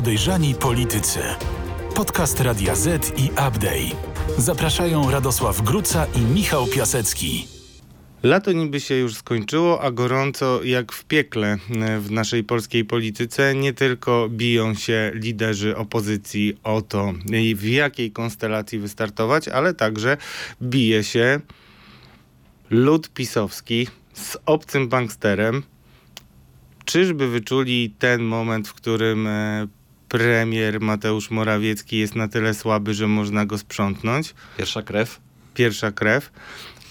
Podejrzani Politycy. Podcast Radia Z i Update. Zapraszają Radosław Gruca i Michał Piasecki. Lato niby się już skończyło, a gorąco jak w piekle w naszej polskiej polityce. Nie tylko biją się liderzy opozycji o to, w jakiej konstelacji wystartować, ale także bije się lud pisowski z obcym banksterem. Czyżby wyczuli ten moment, w którym e, premier Mateusz Morawiecki jest na tyle słaby, że można go sprzątnąć? Pierwsza krew. Pierwsza krew.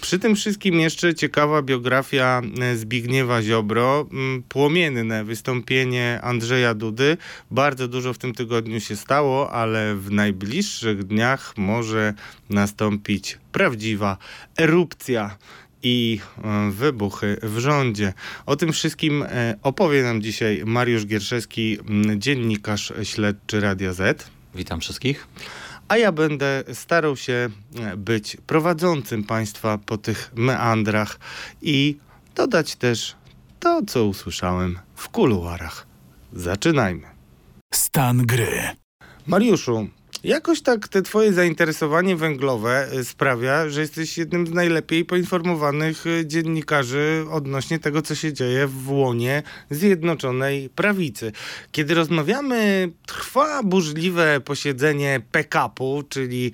Przy tym wszystkim jeszcze ciekawa biografia e, Zbigniewa Ziobro, mm, płomienne wystąpienie Andrzeja Dudy. Bardzo dużo w tym tygodniu się stało, ale w najbliższych dniach może nastąpić prawdziwa erupcja i e, wybuchy w rządzie. O tym wszystkim e, opowie nam dzisiaj Mariusz Gierszewski, dziennikarz śledczy Radia Z. Witam wszystkich. A ja będę starał się e, być prowadzącym Państwa po tych meandrach i dodać też to, co usłyszałem w kuluarach. Zaczynajmy. Stan gry. Mariuszu, Jakoś tak te twoje zainteresowanie węglowe y, sprawia, że jesteś jednym z najlepiej poinformowanych y, dziennikarzy odnośnie tego, co się dzieje w łonie Zjednoczonej Prawicy. Kiedy rozmawiamy, trwa burzliwe posiedzenie PKP-u, czyli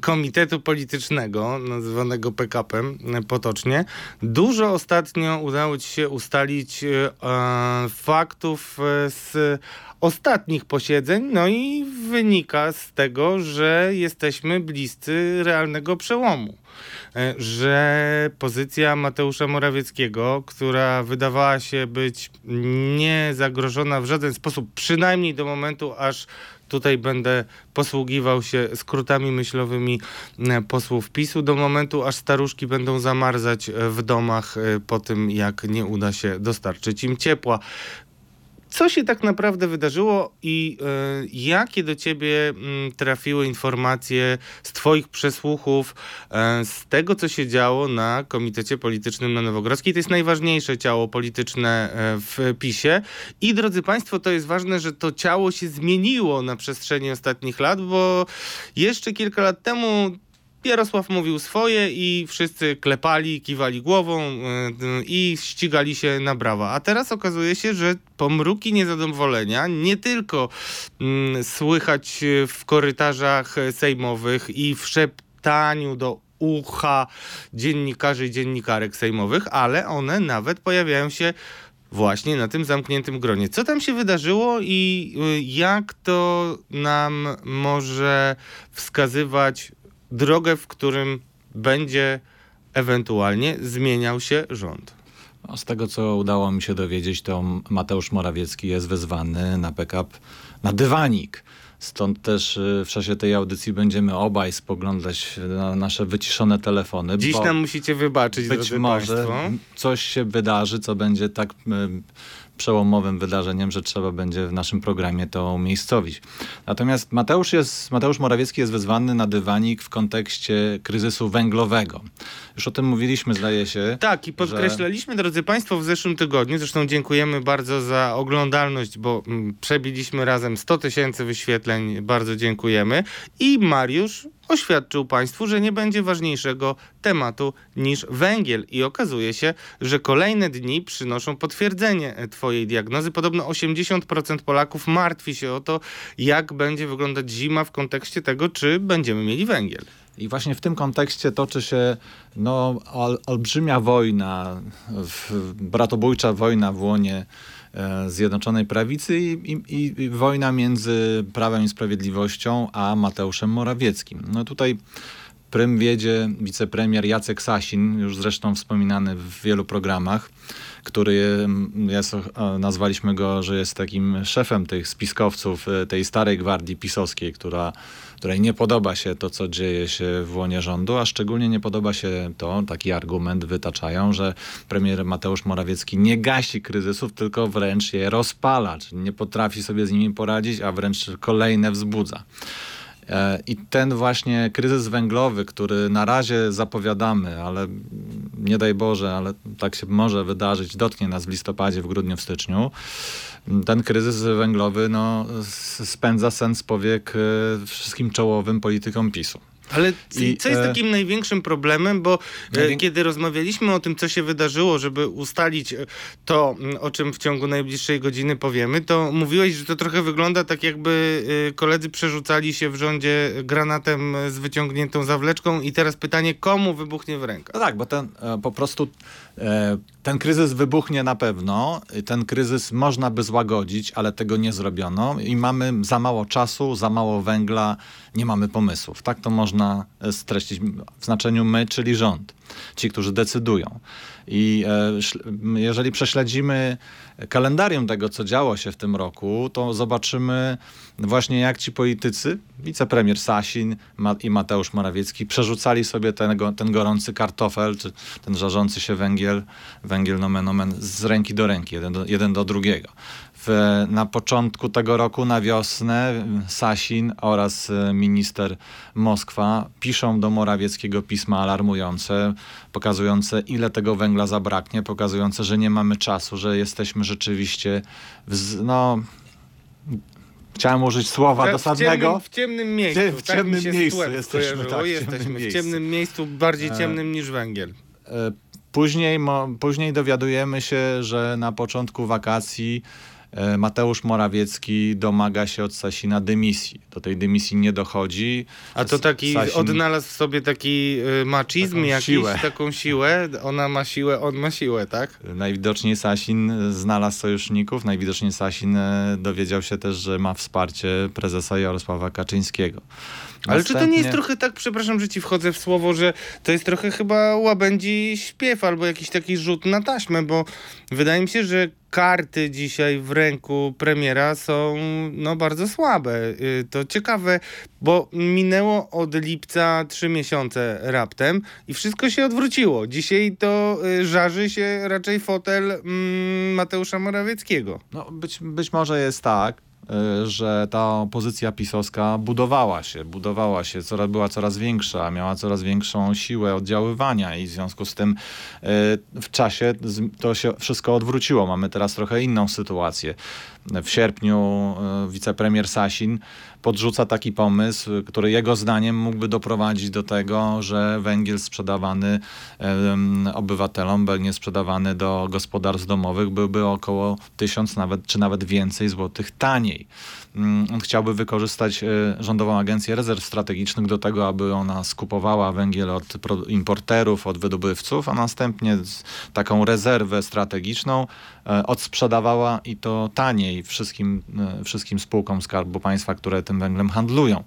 Komitetu Politycznego, nazywanego PKP-em y, potocznie. Dużo ostatnio udało ci się ustalić e, faktów z ostatnich posiedzeń, no i wynika z tego, że jesteśmy bliscy realnego przełomu. E, że pozycja Mateusza Morawieckiego, która wydawała się być niezagrożona w żaden sposób, przynajmniej do momentu, aż tutaj będę posługiwał się skrótami myślowymi e, posłów PiSu, do momentu, aż staruszki będą zamarzać w domach e, po tym, jak nie uda się dostarczyć im ciepła co się tak naprawdę wydarzyło i y, jakie do ciebie y, trafiły informacje z twoich przesłuchów, y, z tego, co się działo na Komitecie Politycznym na Nowogrodzkiej. To jest najważniejsze ciało polityczne e, w PiSie. I drodzy Państwo, to jest ważne, że to ciało się zmieniło na przestrzeni ostatnich lat, bo jeszcze kilka lat temu Jarosław mówił swoje i wszyscy klepali, kiwali głową yy, i ścigali się na brawa. A teraz okazuje się, że pomruki niezadowolenia nie tylko yy, słychać w korytarzach sejmowych i w szeptaniu do ucha dziennikarzy i dziennikarek sejmowych, ale one nawet pojawiają się właśnie na tym zamkniętym gronie. Co tam się wydarzyło i y, jak to nam może wskazywać drogę, w którym będzie ewentualnie zmieniał się rząd. No, z tego, co udało mi się dowiedzieć, to Mateusz Morawiecki jest wezwany na backup na dywanik. Stąd też y, w czasie tej audycji będziemy obaj spoglądać na nasze wyciszone telefony. Dziś nam musicie wybaczyć, być może Państwo. coś się wydarzy, co będzie tak y, przełomowym wydarzeniem, że trzeba będzie w naszym programie to umiejscowić. Natomiast Mateusz, jest, Mateusz Morawiecki jest wezwany na dywanik w kontekście kryzysu węglowego. Już o tym mówiliśmy, zdaje się. Tak, i podkreślaliśmy, że... drodzy Państwo, w zeszłym tygodniu, zresztą dziękujemy bardzo za oglądalność, bo mm, przebiliśmy razem 100 tysięcy wyświetleń, bardzo dziękujemy. I Mariusz oświadczył państwu, że nie będzie ważniejszego tematu niż węgiel. I okazuje się, że kolejne dni przynoszą potwierdzenie Twojej diagnozy. Podobno 80% Polaków martwi się o to, jak będzie wyglądać zima w kontekście tego, czy będziemy mieli węgiel. I właśnie w tym kontekście toczy się no, ol, olbrzymia wojna, w, bratobójcza wojna w łonie Zjednoczonej Prawicy i, i, i, wojna między Prawem i Sprawiedliwością a Mateuszem Morawieckim. No tutaj prym wiedzie wicepremier Jacek Sasin, już zresztą wspominany w wielu programach, który jest, nazwaliśmy go, że jest takim szefem tych spiskowców e, tej starej gwardii pisowskiej, która, której nie podoba się to, co dzieje się w łonie rządu, a szczególnie nie podoba się to, taki argument wytaczają, że premier Mateusz Morawiecki nie gasi kryzysów, tylko wręcz je rozpala, czyli nie potrafi sobie z nimi poradzić, a wręcz kolejne wzbudza. E, I ten właśnie kryzys węglowy, który na razie zapowiadamy, ale nie daj Boże, ale tak się może wydarzyć, dotknie nas w listopadzie, w grudniu, w styczniu, ten kryzys węglowy no, spędza sens powiek e, wszystkim czołowym politykom PiSu. Ale co jest e, takim największym problemem, bo e, kiedy rozmawialiśmy o tym, co się wydarzyło, żeby ustalić to, o czym w ciągu najbliższej godziny powiemy, to mówiłeś, że to trochę wygląda tak, jakby koledzy przerzucali się w rządzie granatem z wyciągniętą zawleczką i teraz pytanie, komu wybuchnie w rękach? No tak, bo ten po prostu ten kryzys wybuchnie na pewno. Ten kryzys można by złagodzić, ale tego nie zrobiono i mamy za mało czasu, za mało węgla, nie mamy pomysłów. Tak to można streścić w znaczeniu my, czyli rząd. Ci, którzy decydują. I e, jeżeli prześledzimy kalendarium tego, co działo się w tym roku, to zobaczymy właśnie jak ci politycy, wicepremier Sasin i Mateusz Morawiecki przerzucali sobie ten, ten gorący kartofel, czy ten żarzący się węgiel, węgiel nomen omen, z ręki do ręki, jeden do, jeden do drugiego w, na początku tego roku, na wiosnę, Sasin oraz e, minister Moskwa piszą do Morawieckiego pisma alarmujące, pokazujące ile tego węgla zabraknie, pokazujące, że nie mamy czasu, że jesteśmy rzeczywiście w, no, Chciałem użyć słowa dosadnego. W ciemnym, w ciemnym miejscu. W, tak ciemnym miejscu jesteśmy. Tak, jesteśmy w ciemnym miejscu, bardziej e, ciemnym niż węgiel. E, później, mo, później dowiadujemy się, że na początku wakacji E, Mateusz Morawiecki domaga się od Sasina dymisji. Do tej dymisji nie dochodzi. A to taki Sasin... odnalazł w sobie taki y, maczizm, taką jakiś, siłę. taką siłę. Ona ma siłę, on ma siłę, tak? Najwidoczniej Sasin znalazł sojuszników. Najwidoczniej Sasin e, dowiedział się też, że ma wsparcie prezesa Jarosława Kaczyńskiego. Ale Następnie... czy to nie jest trochę tak, przepraszam, że ci wchodzę w słowo, że to jest trochę chyba łabędzi śpiew albo jakiś taki rzut na taśmę, bo wydaje mi się, że karty dzisiaj w ręku premiera są no, bardzo słabe. Y, to ciekawe, bo minęło od lipca trzy miesiące raptem i wszystko się odwróciło. Dzisiaj to y, żarzy się raczej fotel mm, Mateusza Morawieckiego. No, być, być może jest tak, że ta pozycja pisowska budowała się, budowała się, coraz, była coraz większa, miała coraz większą siłę oddziaływania i w związku z tym y, w czasie to się wszystko odwróciło. Mamy teraz trochę inną sytuację. W sierpniu y, wicepremier Sasin podrzuca taki pomysł, który jego zdaniem mógłby doprowadzić do tego, że węgiel sprzedawany obywatelom, węgiel sprzedawany do gospodarstw domowych byłby około tysiąc nawet, czy nawet więcej złotych taniej. Mm, on chciałby wykorzystać e, Rządową Agencję Rezerw Strategicznych do tego, aby ona skupowała węgiel od importerów, od wydobywców, a następnie taką rezerwę strategiczną e, odsprzedawała i to taniej wszystkim, e, wszystkim spółkom Skarbu Państwa, które tym węglem handlują.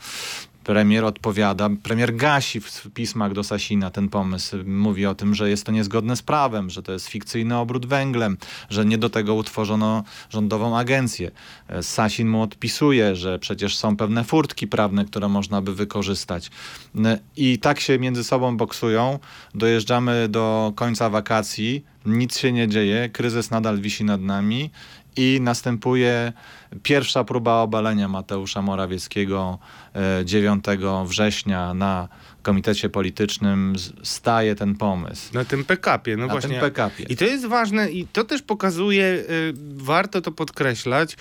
Premier odpowiada, premier gasi w pismach do Sasina ten pomysł. Mówi o tym, że jest to niezgodne z prawem, że to jest fikcyjny obrót węglem, że nie do tego utworzono rządową agencję. Sasin mu odpisuje, że przecież są pewne furtki prawne, które można by wykorzystać. I tak się między sobą boksują. Dojeżdżamy do końca wakacji, nic się nie dzieje, kryzys nadal wisi nad nami i następuje pierwsza próba obalenia Mateusza Morawieckiego 9 e, września na komitecie politycznym staje ten pomysł. Na tym PKP, no na właśnie. Tym PKP. I to jest ważne i to też pokazuje, y, warto to podkreślać,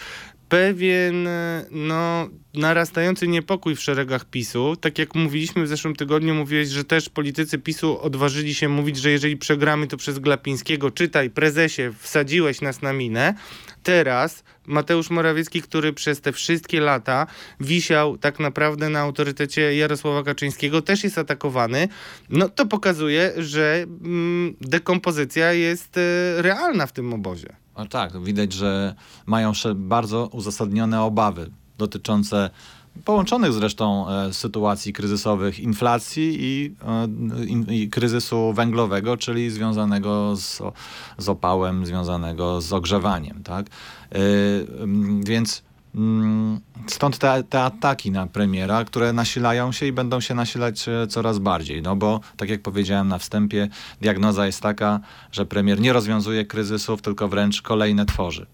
pewien no, narastający niepokój w szeregach PiSu. Tak jak mówiliśmy w zeszłym tygodniu, mówiłeś, że też politycy PiSu odważyli się mówić, że jeżeli przegramy, to przez Glapińskiego, czytaj, prezesie, wsadziłeś nas na minę. Teraz Mateusz Morawiecki, który przez te wszystkie lata wisiał tak naprawdę na autorytecie Jarosława Kaczyńskiego, też jest atakowany. No to pokazuje, że mm, dekompozycja jest y, realna w tym obozie. No tak, widać, że mają bardzo uzasadnione obawy dotyczące połączonych zresztą e, sytuacji kryzysowych inflacji i, e, i, kryzysu węglowego, czyli związanego z, z opałem, związanego z ogrzewaniem. Tak? E, więc stąd te, te, ataki na premiera, które nasilają się i będą się nasilać e, coraz bardziej. No bo, tak jak powiedziałem na wstępie, diagnoza jest taka, że premier nie rozwiązuje kryzysów, tylko wręcz kolejne tworzy.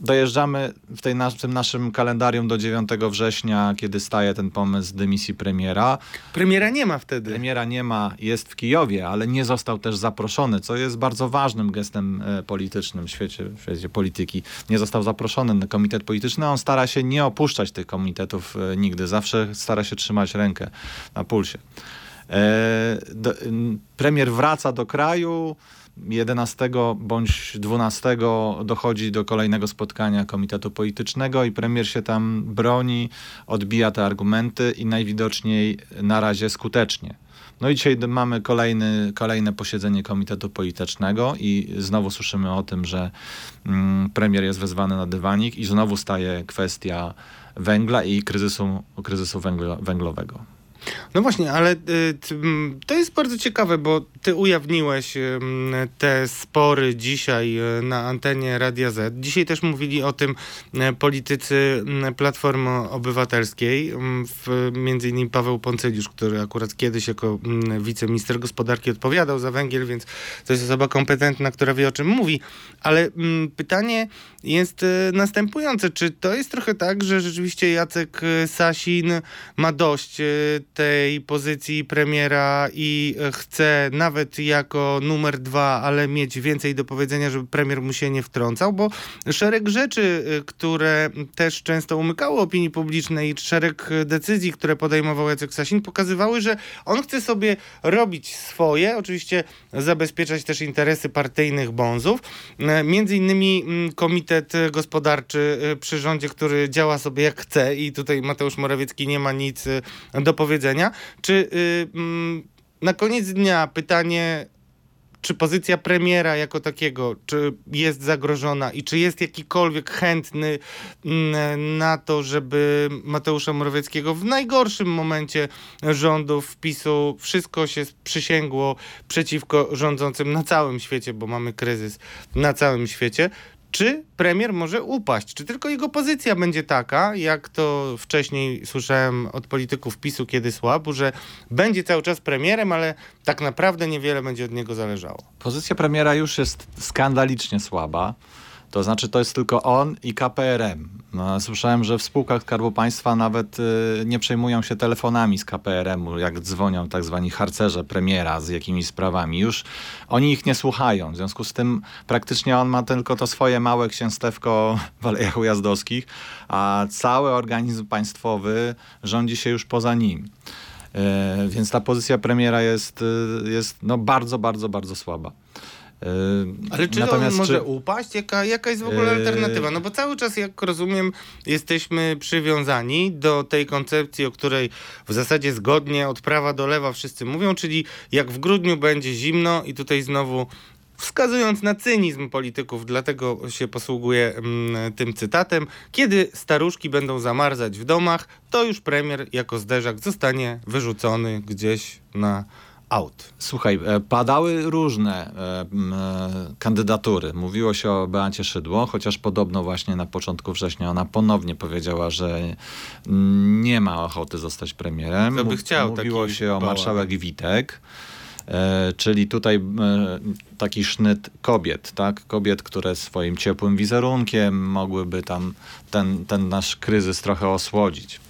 Dojeżdżamy w, tej nas- w tym naszym kalendarium do 9 września, kiedy staje ten pomysł dymisji premiera. Premiera nie ma wtedy. Premiera nie ma, jest w Kijowie, ale nie został też zaproszony, co jest bardzo ważnym gestem e, politycznym w świecie, w świecie polityki. Nie został zaproszony na komitet polityczny, on stara się nie opuszczać tych komitetów e, nigdy. Zawsze stara się trzymać rękę na pulsie. E, do, premier wraca do kraju. 11 bądź 12 dochodzi do kolejnego spotkania komitetu politycznego i premier się tam broni, odbija te argumenty i najwidoczniej na razie skutecznie. No i dzisiaj mamy kolejny, kolejne posiedzenie komitetu politycznego i znowu słyszymy o tym, że mm, premier jest wezwany na dywanik i znowu staje kwestia węgla i kryzysu, kryzysu węgla, węglowego. No właśnie, ale y, t- m, to jest bardzo ciekawe, bo ty ujawniłeś te spory dzisiaj y, na antenie Radia Z. Dzisiaj też mówili o tym y, politycy Platformy Obywatelskiej, między innymi Paweł Poncyliusz, który akurat kiedyś jako ym, wiceminister gospodarki odpowiadał za węgiel, więc to jest osoba kompetentna, która wie o czym mówi. Ale ym, pytanie jest następujące. Czy to jest trochę tak, że rzeczywiście Jacek Sasin ma dość tej pozycji premiera i y, chce nawet jako numer dwa, ale mieć więcej do powiedzenia, żeby premier mu się nie wtrącał, bo szereg rzeczy, y, które też często umykały opinii publicznej i szereg decyzji, które podejmował Jacek Sasin, pokazywały, że on chce sobie robić swoje, oczywiście zabezpieczać też interesy partyjnych bonzów. E, Między innymi Komitet e, Gospodarczy e, przy rządzie, który działa sobie jak chce i tutaj Mateusz Morawiecki nie ma nic e, do powiedzenia. Czy y, mm, na koniec dnia pytanie, czy pozycja premiera jako takiego, czy jest zagrożona i czy jest jakikolwiek chętny mm, na to, żeby Mateusza Morawieckiego w najgorszym momencie rządów PiSu wszystko się przysięgło przeciwko rządzącym na całym świecie, bo mamy kryzys na całym świecie. Czy premier może upaść? Czy tylko jego pozycja będzie taka, jak to wcześniej słyszałem od polityków PiSu, kiedy słabł, że będzie cały czas premierem, ale tak naprawdę niewiele będzie od niego zależało? Pozycja premiera już jest skandalicznie słaba. To znaczy, to jest tylko on i KPRM. No, słyszałem, że w spółkach Skarbu Państwa nawet y, nie przejmują się telefonami z KPRM-u, jak dzwonią tak zwani harcerze premiera z jakimiś sprawami. Już oni ich nie słuchają. W związku z tym praktycznie on ma tylko to swoje małe księstewko w Alejach Ujazdowskich, a cały organizm państwowy rządzi się już poza nim. E, Więc ta pozycja premiera jest, y, jest no bardzo, bardzo, bardzo słaba. E, Ale czy Natomiast on może czy- upaść? Jaka, jaka jest w ogóle Yy. alternatywa? No bo cały czas, jak rozumiem, jesteśmy przywiązani do tej koncepcji, o której w zasadzie zgodnie od prawa do lewa wszyscy mówią, czyli jak w grudniu będzie zimno i tutaj znowu wskazując na cynizm polityków, dlatego się posługuję mm, tym cytatem, kiedy staruszki będą zamarzać w domach, to już premier jako zderzak zostanie wyrzucony gdzieś na aut. Słuchaj, e, padały różne e, e, kandydatury. Mówiło się o Beacie Szydło, chociaż podobno właśnie na początku września ona ponownie powiedziała, że nie ma ochoty zostać premierem. Kto by chciał Mówiło się o marszałek Witek. E, czyli tutaj e, taki sznyt kobiet, tak? Kobiet, które swoim ciepłym wizerunkiem mogłyby tam ten, ten nasz kryzys trochę osłodzić.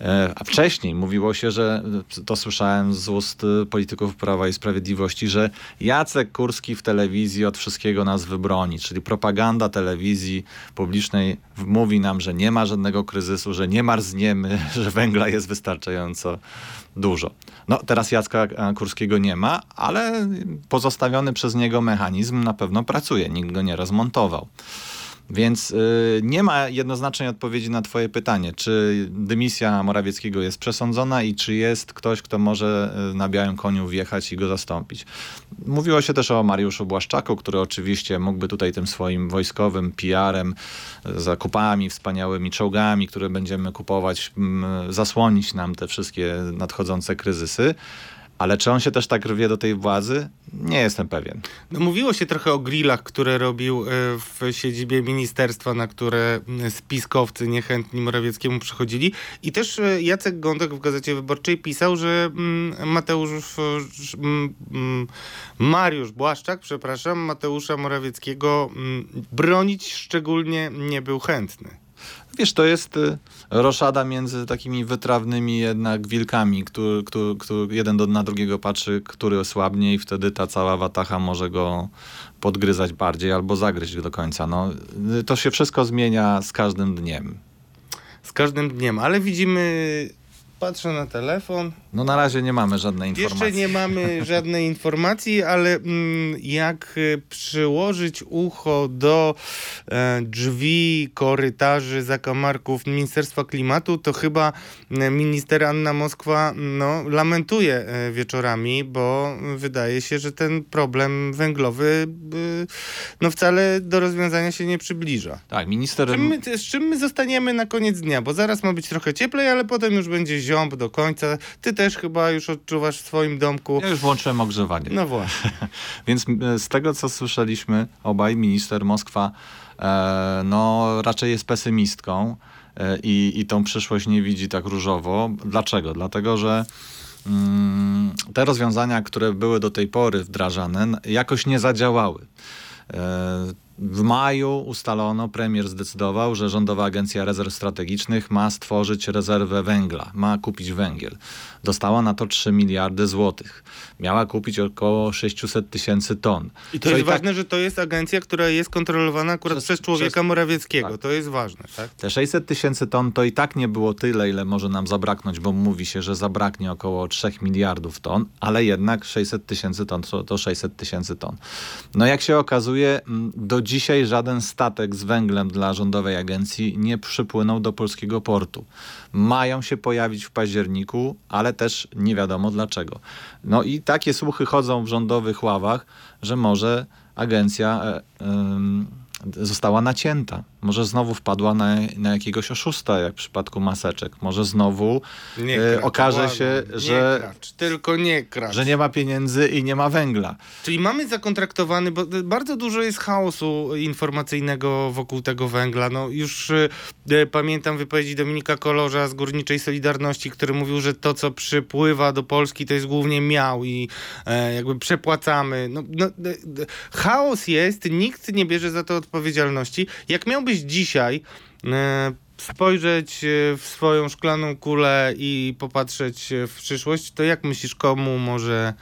E, A wcześniej mówiło się, że to słyszałem z ust e, polityków Prawa i Sprawiedliwości, że Jacek Kurski w telewizji od wszystkiego nas wybroni, czyli propaganda telewizji publicznej mówi nam, że nie ma żadnego kryzysu, że nie marzniemy, że węgla jest wystarczająco dużo. No teraz Jacka e, Kurskiego nie ma, ale pozostawiony przez niego mechanizm na pewno pracuje, nikt go nie rozmontował. Więc y, nie ma jednoznacznej odpowiedzi na Twoje pytanie, czy dymisja Morawieckiego jest przesądzona i czy jest ktoś, kto może y, na białym koniu wjechać i go zastąpić. Mówiło się też o Mariuszu Błaszczaku, który oczywiście mógłby tutaj tym swoim wojskowym PR-em, y, zakupami, wspaniałymi czołgami, które będziemy kupować, mm, zasłonić nam te wszystkie nadchodzące kryzysy. Ale czy on się też tak rwie do tej władzy? Nie jestem pewien. No, mówiło się trochę o grillach, które robił e, w siedzibie ministerstwa, na które spiskowcy niechętni Morawieckiemu przychodzili. I też e, Jacek Gądek w Gazecie Wyborczej pisał, że Mateusz, e, Mariusz Błaszczak, przepraszam, Mateusza Morawieckiego bronić szczególnie nie był chętny. Wiesz, to jest roszada między takimi wytrawnymi jednak wilkami, który, który, który jeden do, na drugiego patrzy, który słabnie i wtedy ta cała watacha może go podgryzać bardziej albo zagryźć do końca. No, to się wszystko zmienia z każdym dniem. Z każdym dniem, ale widzimy, patrzę na telefon, No na razie nie mamy żadnej informacji. Jeszcze nie mamy żadnej informacji, ale mm, jak y, przyłożyć ucho do e, drzwi, korytarzy, zakamarków Ministerstwa Klimatu, to chyba e, minister Anna Moskwa no, lamentuje e, wieczorami, bo wydaje się, że ten problem węglowy no, wcale do rozwiązania się nie przybliża. Tak, minister... Czym my, z czym my zostaniemy na koniec dnia? Bo zaraz ma być trochę cieplej, ale potem już będzie ziąb do końca. Ty też chyba już odczuwasz w swoim domku. Ja już włączyłem ogrzewanie. No właśnie. Więc z tego, co słyszeliśmy, obaj, minister Moskwa e, no, raczej jest pesymistką e, i, i tą przyszłość nie widzi tak różowo. Dlaczego? Dlatego, że mm, te rozwiązania, które były do tej pory wdrażane, jakoś nie zadziałały. E, w maju ustalono, premier zdecydował, że Rządowa Agencja Rezerw Strategicznych ma stworzyć rezerwę węgla, ma kupić węgiel. Dostała na to 3 miliardy złotych. Miała kupić około 600 tysięcy ton. I to Co jest i tak- ważne, że to jest agencja, która jest kontrolowana akurat Przez- przez, człowieka przez- Morawieckiego. tak. To jest ważne, tak? Te 600 tysięcy ton to i tak nie było tyle, ile może nam zabraknąć, bo mówi się, że zabraknie około 3 miliardów ton, ale jednak 600 tysięcy ton to, to 600 tysięcy ton. No jak się okazuje, mm, do dzisiaj żaden statek z węglem dla rządowej agencji nie przypłynął do polskiego portu. Mają się pojawić w październiku, ale też nie wiadomo dlaczego. No i takie słuchy chodzą w rządowych ławach, że może agencja e, została nacięta. Może znowu wpadła na, na jakiegoś oszusta, jak w przypadku maseczek. Może znowu Nie e, kracz, okaże się, nie że, Kracz, tylko nie kracz. że nie ma pieniędzy i nie ma węgla. Czyli mamy zakontraktowany, bo bardzo dużo jest chaosu informacyjnego wokół tego węgla. No już y, y, pamiętam wypowiedzi Dominika Kolorza z Górniczej Solidarności, który mówił, że to, co przypływa do Polski, to jest głównie miał i e, jakby przepłacamy. No, no, chaos jest, nikt nie bierze za to odpowiedzialności. Jak miałbyś dzisiaj e, spojrzeć e, w swoją szklaną kulę i popatrzeć e, w przyszłość, to jak myślisz, komu może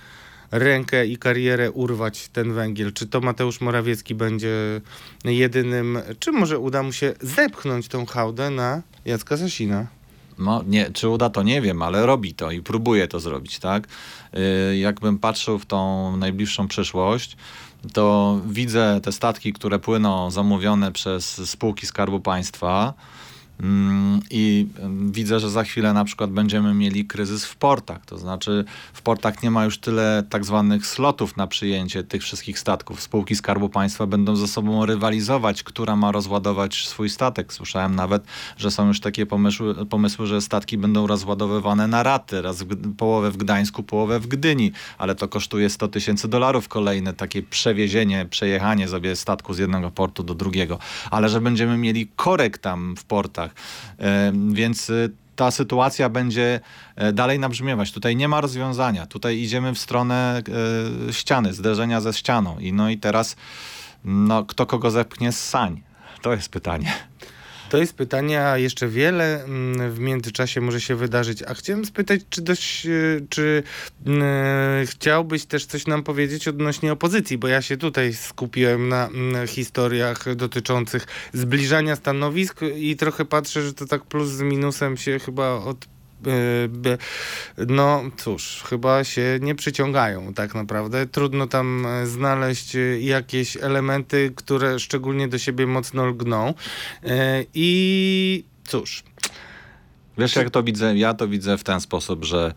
rękę i karierę urwać ten węgiel? Czy to Mateusz Morawiecki będzie jedynym, czy może uda mu się zepchnąć tą hałdę na Jacka Sasina? No, nie, czy uda to nie wiem, ale robi to i próbuje to zrobić, tak? Jakbym patrzył w tą najbliższą przyszłość, to widzę te statki, które płyną zamówione przez spółki Skarbu Państwa. Mm, I widzę, że za chwilę na przykład będziemy mieli kryzys w portach. To znaczy, w portach nie ma już tyle tak zwanych slotów na przyjęcie tych wszystkich statków. Spółki Skarbu Państwa będą ze sobą rywalizować, która ma rozładować swój statek. Słyszałem nawet, że są już takie pomysły, pomysły że statki będą rozładowywane na raty. Raz w, połowę w Gdańsku, połowę w Gdyni, ale to kosztuje 100 tysięcy dolarów kolejne takie przewiezienie, przejechanie sobie statku z jednego portu do drugiego. Ale że będziemy mieli korek tam w portach. Więc y, ta sytuacja będzie e, dalej nabrzmiewać. Tutaj nie ma rozwiązania. Tutaj idziemy w stronę e, ściany, zderzenia ze ścianą. I no i teraz no, kto kogo zepchnie z sań? To jest pytanie. To jest pytanie, a jeszcze wiele mm, w międzyczasie może się wydarzyć. A chciałem spytać, czy, dość, y, czy mm, chciałbyś też coś nam powiedzieć odnośnie opozycji, bo ja się tutaj skupiłem na mm, historiach dotyczących zbliżania stanowisk i trochę patrzę, że to tak plus z minusem się chyba od no cóż, chyba się nie przyciągają tak naprawdę. Trudno tam e, znaleźć e, jakieś elementy, które szczególnie do siebie mocno lgną. E, I cóż, Wiesz, jak to widzę? Ja to widzę w ten sposób, że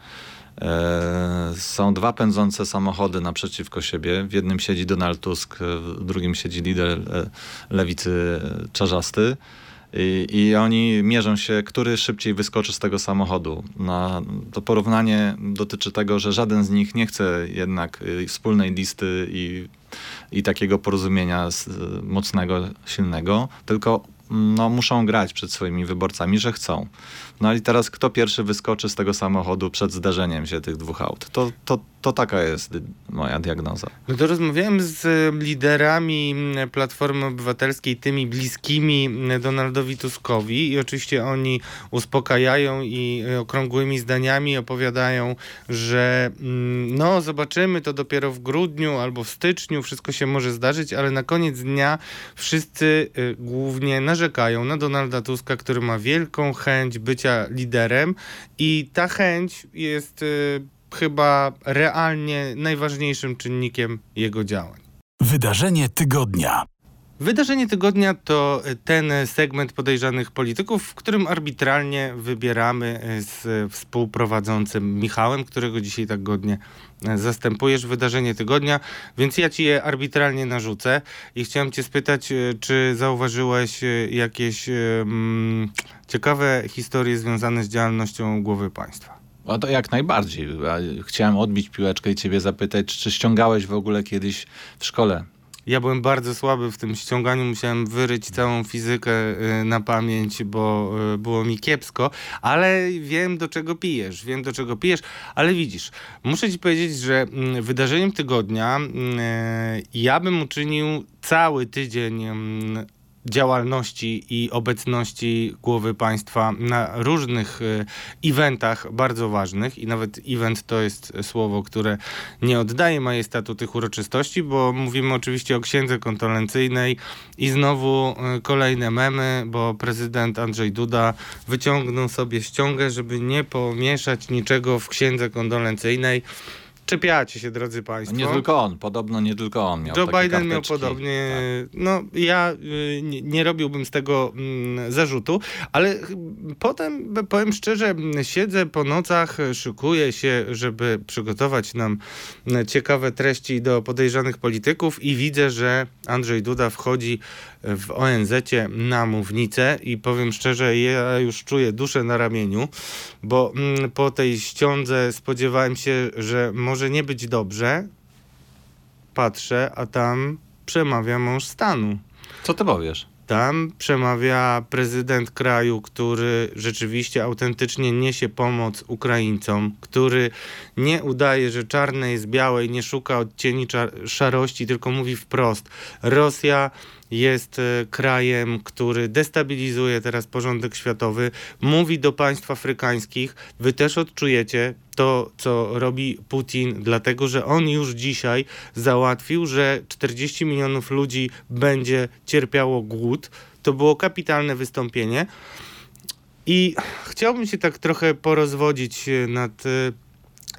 są dwa pędzące samochody naprzeciwko siebie. W jednym siedzi Donald Tusk, w drugim siedzi lider lewicy czarzasty. I, I oni mierzą się, który szybciej wyskoczy z tego samochodu. No, to porównanie dotyczy tego, że żaden z nich nie chce jednak y, wspólnej listy i, i takiego porozumienia z, mocnego, silnego, tylko no, muszą grać przed swoimi wyborcami, że chcą. No i teraz kto pierwszy wyskoczy z tego samochodu przed zdarzeniem się tych dwóch aut? To, to, to taka jest moja diagnoza. No to rozmawiałem z liderami Platformy Obywatelskiej, tymi bliskimi Donaldowi Tuskowi i oczywiście oni uspokajają i okrągłymi zdaniami opowiadają, że no zobaczymy to dopiero w grudniu albo w styczniu, wszystko się może zdarzyć, ale na koniec dnia wszyscy y, głównie narzekają na Donalda Tuska, który ma wielką chęć bycia liderem i ta chęć jest y, chyba realnie najważniejszym czynnikiem jego działań. Wydarzenie tygodnia. Wydarzenie tygodnia to ten segment podejrzanych polityków, w którym arbitralnie wybieramy z współprowadzącym Michałem, którego dzisiaj tak godnie zastępujesz wydarzenie tygodnia, więc ja ci je arbitralnie narzucę i chciałem cię spytać, czy zauważyłeś jakieś um, ciekawe historie związane z działalnością głowy państwa? O to jak najbardziej. Chciałem odbić piłeczkę i ciebie zapytać, czy ściągałeś w ogóle kiedyś w szkole ja byłem bardzo słaby w tym ściąganiu, musiałem wyryć całą fizykę y, na pamięć, bo y, było mi kiepsko, ale wiem do czego pijesz, wiem do czego pijesz, ale widzisz, muszę ci powiedzieć, że mm, wydarzeniem tygodnia y, ja bym uczynił cały tydzień mm, działalności i obecności głowy państwa na różnych e, eventach bardzo ważnych i nawet event to jest słowo, które nie oddaje majestatu tych uroczystości, bo mówimy oczywiście o księdze kondolencyjnej i znowu e, kolejne memy, bo prezydent Andrzej Duda wyciągnął sobie ściągę, żeby nie pomieszać niczego w księdze kondolencyjnej. Czepiacie się, drodzy Państwo. Nie tylko on, podobno nie tylko on miał Joe Biden miał karteczki. podobnie. Tak. No, ja y, nie, nie robiłbym z tego mm, zarzutu, ale ch- potem, powiem szczerze, siedzę po nocach, szykuję się, żeby przygotować nam ciekawe treści do podejrzanych polityków i widzę, że Andrzej Duda wchodzi w ONZ-cie na mównicę i powiem szczerze, ja już czuję duszę na ramieniu, bo mm, po tej ściądze spodziewałem się, że może nie być dobrze. Patrzę, a tam przemawia mąż stanu. Co ty powiesz? Tam przemawia prezydent kraju, który rzeczywiście autentycznie niesie pomoc Ukraińcom, który nie udaje, że czarne jest białe i nie szuka odcieni szarości, tylko mówi wprost: Rosja jest e, krajem, który destabilizuje teraz porządek światowy, mówi do państw afrykańskich, wy też odczujecie to, co robi Putin, dlatego że on już dzisiaj załatwił, że 40 milionów ludzi będzie cierpiało głód. To było kapitalne wystąpienie. I chciałbym się tak trochę porozwodzić e, nad e,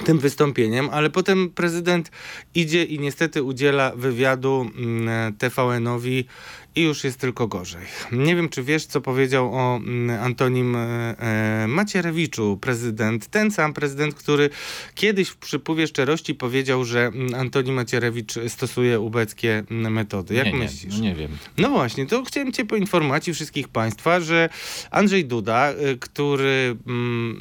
tym wystąpieniem, ale potem prezydent idzie i niestety udziela wywiadu mm, TVN-owi i już jest tylko gorzej. Nie wiem, czy wiesz, co powiedział o mm, Antonim e, e, Macierewiczu, prezydent, ten sam prezydent, który kiedyś w przypływie szczerości powiedział, że mm, Antoni Macierewicz stosuje ubeckie mm, metody. Jak nie, myślisz? Nie, no nie wiem. No właśnie, to chciałem Cię poinformować i wszystkich Państwa, że Andrzej Duda, y, który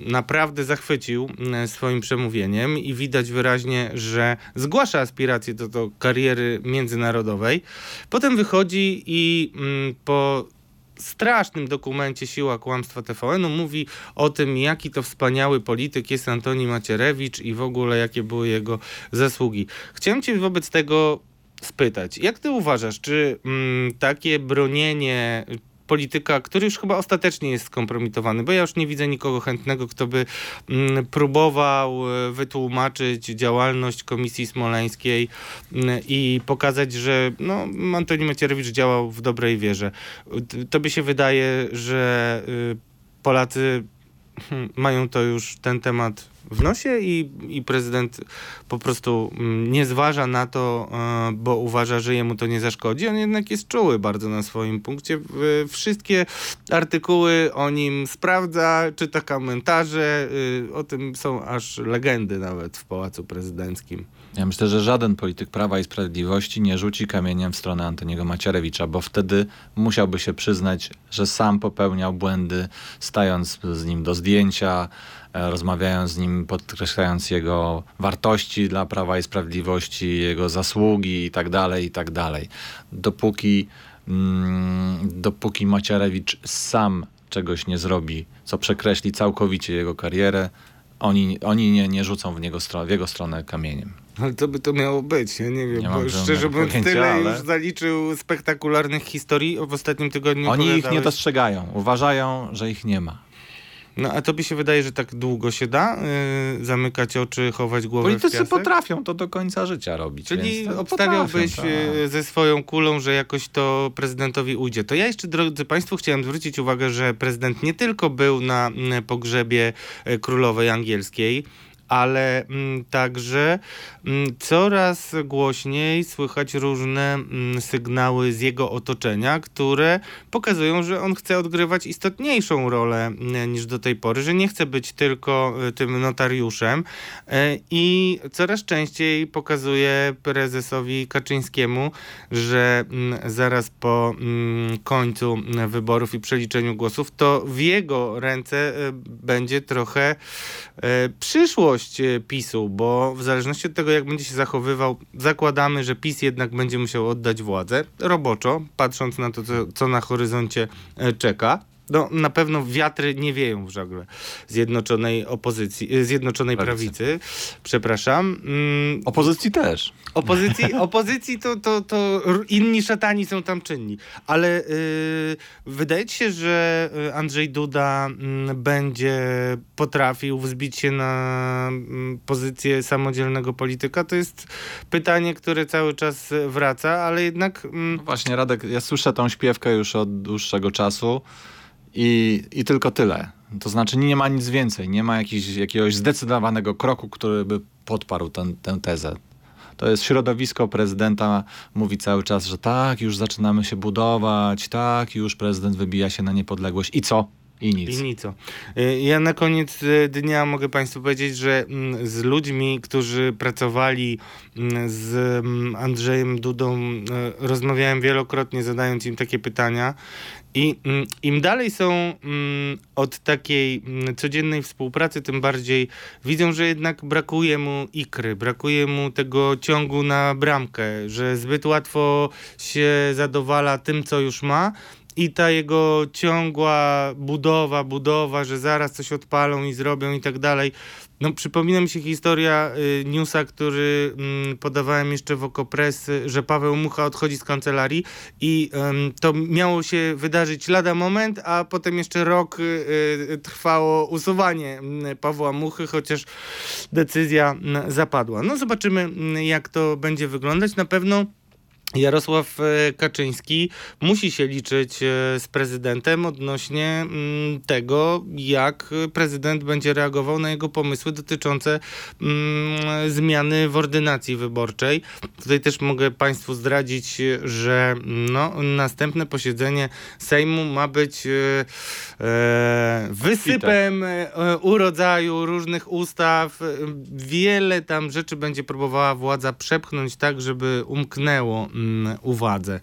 naprawdę zachwycił swoim przemówieniem i widać wyraźnie, że zgłasza aspiracje do, do kariery międzynarodowej, potem wychodzi i mm, po strasznym dokumencie Siła Kłamstwa TVN-u mówi o tym, jaki to wspaniały polityk jest Antoni Macierewicz i w ogóle jakie były jego zasługi. Chciałem Cię wobec tego spytać, jak Ty uważasz, czy mm, takie bronienie polityka, który już chyba ostatecznie jest skompromitowany, bo ja już nie widzę nikogo chętnego, kto by mm, próbował e, wytłumaczyć działalność Komisji Smoleńskiej mm, i pokazać, że no, Antoni Macierewicz działał w dobrej wierze. T- Tobie się wydaje, że y, Polacy hmm, mają to już ten temat w nosie i, i prezydent po prostu mm, nie zważa na to, e, bo uważa, że jemu to nie zaszkodzi. On jednak jest czuły bardzo na swoim punkcie. Wszystkie artykuły o nim sprawdza, czyta komentarze. y, O tym są aż legendy nawet w Pałacu Prezydenckim. Ja myślę, że żaden polityk Prawa i Sprawiedliwości nie rzuci kamieniem w stronę Antoniego Macierewicza, bo wtedy musiałby się przyznać, że sam popełniał błędy, stając z nim do zdjęcia, rozmawiając z nim, podkreślając jego wartości dla Prawa i Sprawiedliwości, jego zasługi i tak dalej, i tak dalej. Dopóki, mm, dopóki Macierewicz sam czegoś nie zrobi, co przekreśli całkowicie jego karierę, oni, oni nie, nie rzucą w, niego stro, w jego stronę kamieniem. Ale to by to miało być, ja nie wiem, Nie bo szczerze mówiąc tyle ale- już zaliczył spektakularnych historii w ostatnim tygodniu. Oni ich nie dostrzegają, uważają, że ich nie ma. No a tobie się wydaje, że tak długo się da y, zamykać oczy, chować głowę w Politycy piasek? potrafią to do końca życia robić. Czyli to obstawiałbyś tak. y, ze swoją kulą, że jakoś to prezydentowi ujdzie. To ja jeszcze, drodzy Państwo, chciałem zwrócić uwagę, że prezydent nie tylko był na mm, pogrzebie e, królowej angielskiej, ale mm, także mm, coraz głośniej słychać różne mm, sygnały z jego otoczenia, które pokazują, że on chce odgrywać istotniejszą rolę niż do tej pory, że nie chce być tylko y, tym notariuszem e, i coraz częściej pokazuje prezesowi Kaczyńskiemu, że zaraz po końcu wyborów i przeliczeniu głosów, to w jego ręce e, będzie trochę e, przyszłość e, PiSu, bo w zależności od tego, jak będzie się zachowywał, zakładamy, że PiS jednak będzie musiał oddać władzę roboczo, patrząc na to, co, co na horyzoncie e, czeka. No, na pewno wiatry nie wieją w żagle zjednoczonej opozycji, e, zjednoczonej Prawicy. prawicy, przepraszam. Mm, Opozycji też. Opozycji, opozycji to, to, to inni szatani są tam czynni. Ale y, wydaje się, że y, Andrzej Duda mm, będzie potrafił wzbić się na mm, pozycję samodzielnego polityka? To jest pytanie, które cały czas wraca, ale jednak... mm, No właśnie, Radek, ja słyszę tą śpiewkę już od dłuższego czasu i, i tylko tyle. To znaczy nie ma nic więcej, nie ma jakiegoś zdecydowanego kroku, który by podparł tę, tę tezę. To jest środowisko prezydenta, mówi cały czas, że tak, już zaczynamy się budować, tak, już prezydent wybija się na niepodległość. I co? I nic. I nic. Y, Ja na koniec y, dnia mogę Państwu powiedzieć, że mm, z ludźmi, którzy pracowali mm, z mm, Andrzejem Dudą, y, rozmawiałem wielokrotnie, zadając im takie pytania. I mm, im dalej są mm, od takiej mm, codziennej współpracy, tym bardziej widzą, że jednak brakuje mu ikry, brakuje mu tego ciągu na bramkę, że zbyt łatwo się zadowala tym, co już ma. I ta jego ciągła budowa, budowa, że zaraz coś odpalą i zrobią i tak dalej. No, przypomina mi się historia y, newsa, który mm, podawałem jeszcze w Okopres, y, że Paweł Mucha odchodzi z kancelarii i ym, to miało się wydarzyć lada moment, a potem jeszcze rok y, y, trwało usuwanie mm, Pawła Muchy, chociaż decyzja mm, zapadła. No zobaczymy, jak to będzie wyglądać. Na pewno Jarosław e, Kaczyński musi się liczyć e, z prezydentem odnośnie mm, tego, jak prezydent będzie reagował na jego pomysły dotyczące mm, zmiany w ordynacji wyborczej. Tutaj też mogę Państwu zdradzić, że no, następne posiedzenie Sejmu ma być e, wysypem urodzaju różnych ustaw. Wiele tam rzeczy będzie próbowała władza przepchnąć tak, żeby umknęło mm, uwadze.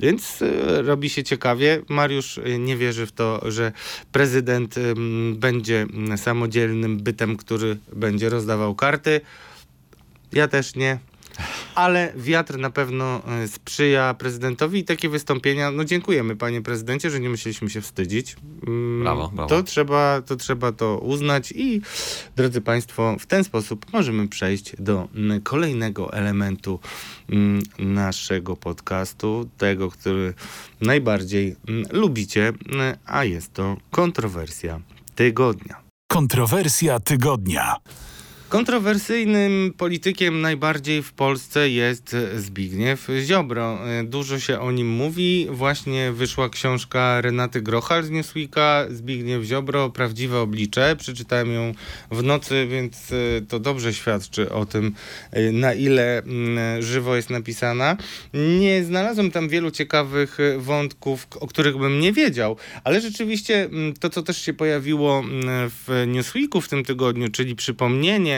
Więc e, robi się ciekawie. Mariusz e, nie wierzy w to, że prezydent em, będzie mm, samodzielnym bytem, który będzie rozdawał karty. Ja też nie. Ale wiatr na pewno e, sprzyja prezydentowi i takie wystąpienia, no dziękujemy panie prezydencie, że nie musieliśmy się wstydzić. Mm, Brawo, brawo. To trzeba, to trzeba to uznać i drodzy państwo, w ten sposób możemy przejść do mm, kolejnego elementu mm, naszego podcastu, tego, który najbardziej lubicie, a jest to kontrowersja tygodnia. Kontrowersja tygodnia. Kontrowersyjnym politykiem najbardziej w Polsce jest Zbigniew Ziobro. Dużo się o nim mówi. Właśnie wyszła książka Renaty Grochal z Newsweeka. Zbigniew Ziobro, prawdziwe oblicze. Przeczytałem ją w nocy, więc e, to dobrze świadczy o tym, e, na ile mm, żywo jest napisana. Nie znalazłem tam wielu ciekawych e, wątków, o których bym nie wiedział, ale rzeczywiście mm, to, co też się pojawiło mm, w Newsweeku w tym tygodniu, czyli przypomnienie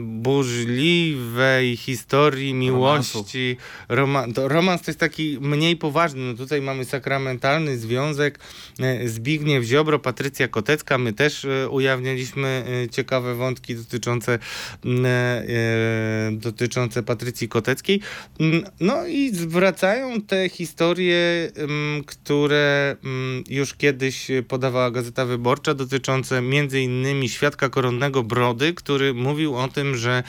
burzliwej historii miłości. Roman, to romans to jest taki mniej poważny. No tutaj mamy sakramentalny związek e, Zbigniew Ziobro, Patrycja Kotecka. My też e, ujawnialiśmy e, ciekawe wątki dotyczące, dotyczące Patrycji Koteckiej. No i zwracają te historie, które już kiedyś podawała Gazeta Wyborcza, dotyczące między innymi świadka koronnego Brody, który mówił o tym, że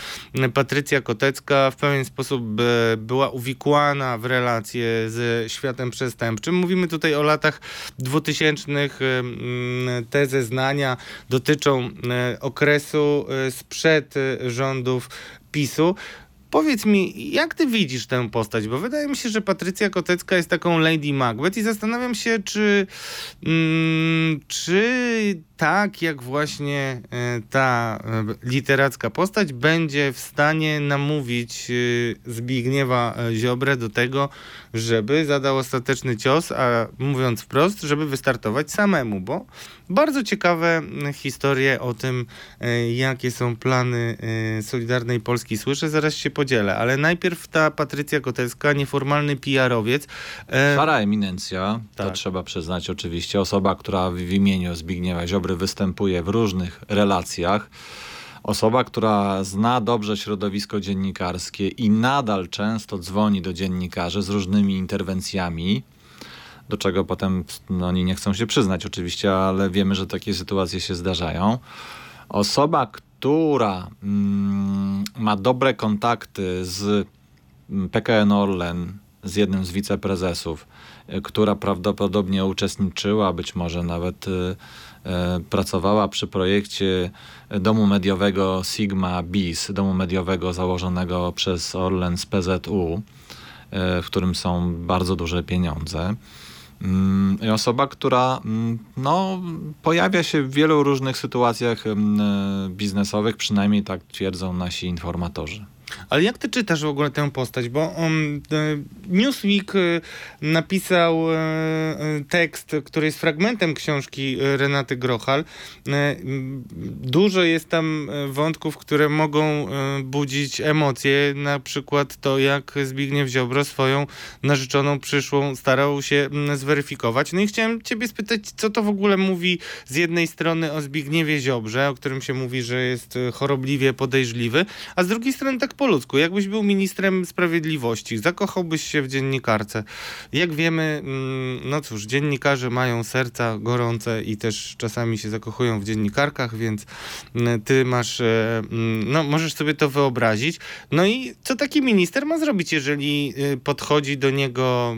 Patrycja Kotecka w pewien sposób e, była uwikłana w relacje ze światem przestępczym. Mówimy tutaj o latach 2000. mm, Te zeznania dotyczą e, okresu e, sprzed e, rządów PiSu. Powiedz mi, jak ty widzisz tę postać? Bo wydaje mi się, że Patrycja Kotecka jest taką Lady Macbeth i zastanawiam się, czy, mm, czy tak jak właśnie e, ta e, literacka postać będzie w stanie namówić e, Zbigniewa Ziobrę do tego, żeby zadał ostateczny cios, a mówiąc wprost, żeby wystartować samemu, bo bardzo ciekawe mm, historie o tym, e, jakie są plany e, Solidarnej Polski słyszę, zaraz się podzielę, ale najpierw ta Patrycja Kotecka, nieformalny PR-owiec. e, Szara eminencja, to Tak. trzeba przyznać oczywiście. Osoba, która w w imieniu Zbigniewa Ziobry występuje w różnych relacjach. Osoba, która zna dobrze środowisko dziennikarskie i nadal często dzwoni do dziennikarzy z różnymi interwencjami, do czego potem no, oni nie chcą się przyznać oczywiście, ale wiemy, że takie sytuacje się zdarzają. Osoba, która mm, ma dobre kontakty z mm, PKN Orlen, z jednym z wiceprezesów, y, która prawdopodobnie uczestniczyła, być może nawet y, y, pracowała przy projekcie domu mediowego Sigma BIS, domu mediowego założonego przez Orlen z PZU, y, w którym są bardzo duże pieniądze. Mm, Osoba, która mm, no, pojawia się w wielu różnych sytuacjach mm, y, biznesowych, przynajmniej tak twierdzą nasi informatorzy. Ale jak ty czytasz w ogóle tę postać? Bo um, e, Newsweek e, napisał e, tekst, który jest fragmentem książki Renaty Grochal. Dużo jest tam wątków, które mogą budzić emocje. Na przykład to, jak Zbigniew Ziobro swoją narzeczoną przyszłą starał się zweryfikować. No i chciałem ciebie spytać, co to w ogóle mówi z jednej strony o Zbigniewie Ziobrze, o którym się mówi, że jest chorobliwie podejrzliwy, a z drugiej strony tak po ludzku. Jakbyś był ministrem sprawiedliwości, zakochałbyś się w dziennikarce. Jak wiemy, mm, no cóż, dziennikarze mają serca gorące i też czasami się zakochują w dziennikarkach, więc mm, ty masz, e, mm, no możesz sobie to wyobrazić. No i co taki minister ma zrobić, jeżeli y, podchodzi do niego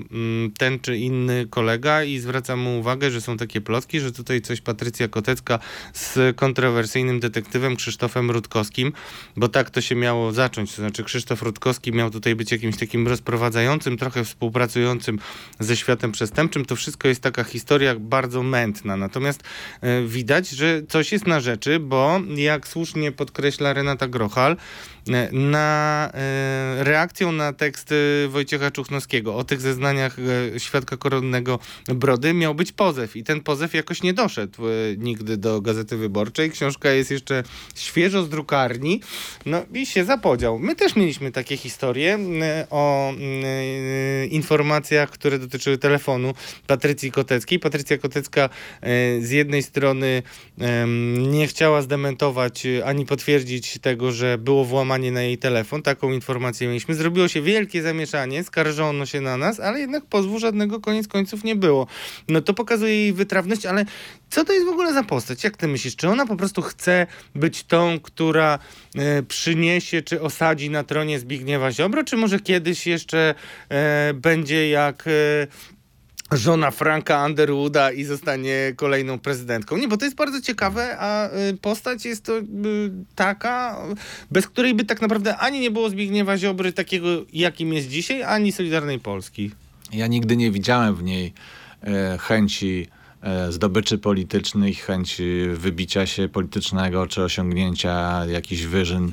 ten czy inny kolega i zwraca mu uwagę, że są takie plotki, że tutaj coś Patrycja Kotecka z kontrowersyjnym detektywem Krzysztofem Rutkowskim, bo tak to się miało zacząć. To znaczy Krzysztof Rutkowski miał tutaj być jakimś takim rozprowadzającym, trochę współpracującym ze światem przestępczym. To wszystko jest taka historia bardzo mętna. Natomiast e, widać, że coś jest na rzeczy, bo jak słusznie podkreśla Renata Grochal, na e, reakcją na tekst e, Wojciecha Czuchnowskiego o tych zeznaniach e, świadka koronnego Brody miał być pozew i ten pozew jakoś nie doszedł e, nigdy do Gazety Wyborczej. Książka jest jeszcze świeżo z drukarni, no i się zapodział. My też mieliśmy takie historie e, o e, informacjach, które dotyczyły telefonu Patrycji Koteckiej. Patrycja Kotecka e, z jednej strony nie chciała zdementować e, ani potwierdzić tego, że było włamanie na jej telefon. Taką informację mieliśmy. Zrobiło się wielkie zamieszanie, skarżono się na nas, ale jednak pozwu żadnego koniec końców nie było. No to pokazuje jej wytrawność, ale co to jest w ogóle za postać? Jak ty myślisz? Czy ona po prostu chce być tą, która e, przyniesie czy osadzi na tronie Zbigniewa Ziobro, czy może kiedyś jeszcze e, będzie jak e, żona Franka Underwooda i zostanie kolejną prezydentką. Nie, bo to jest bardzo ciekawe, a y, postać jest to y, taka, bez której by tak naprawdę ani nie było Zbigniewa Ziobry takiego, jakim jest dzisiaj, ani Solidarnej Polski. Ja nigdy nie widziałem w niej e, chęci e, zdobyczy politycznych, chęci wybicia się politycznego czy osiągnięcia jakichś wyżyn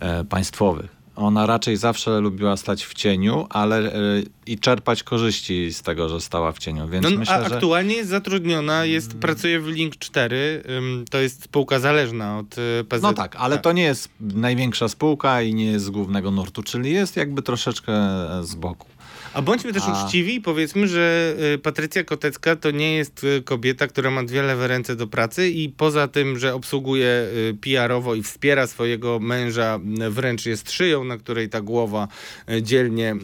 e, państwowych. Ona raczej zawsze lubiła stać w cieniu, ale e, i czerpać korzyści z tego, że stała w cieniu. Więc No, myślę, a że aktualnie jest zatrudniona, jest, pracuje w Link 4, ym, to jest spółka zależna od y, PZ. No tak, ale to nie jest największa spółka i nie jest z głównego nurtu, czyli jest jakby troszeczkę z boku. A bądźmy też A- uczciwi i powiedzmy, że y, Patrycja Kotecka to nie jest y, kobieta, która ma dwie lewe ręce do pracy i poza tym, że obsługuje y, PR-owo i wspiera swojego męża, wręcz jest szyją, na której ta głowa dzielnie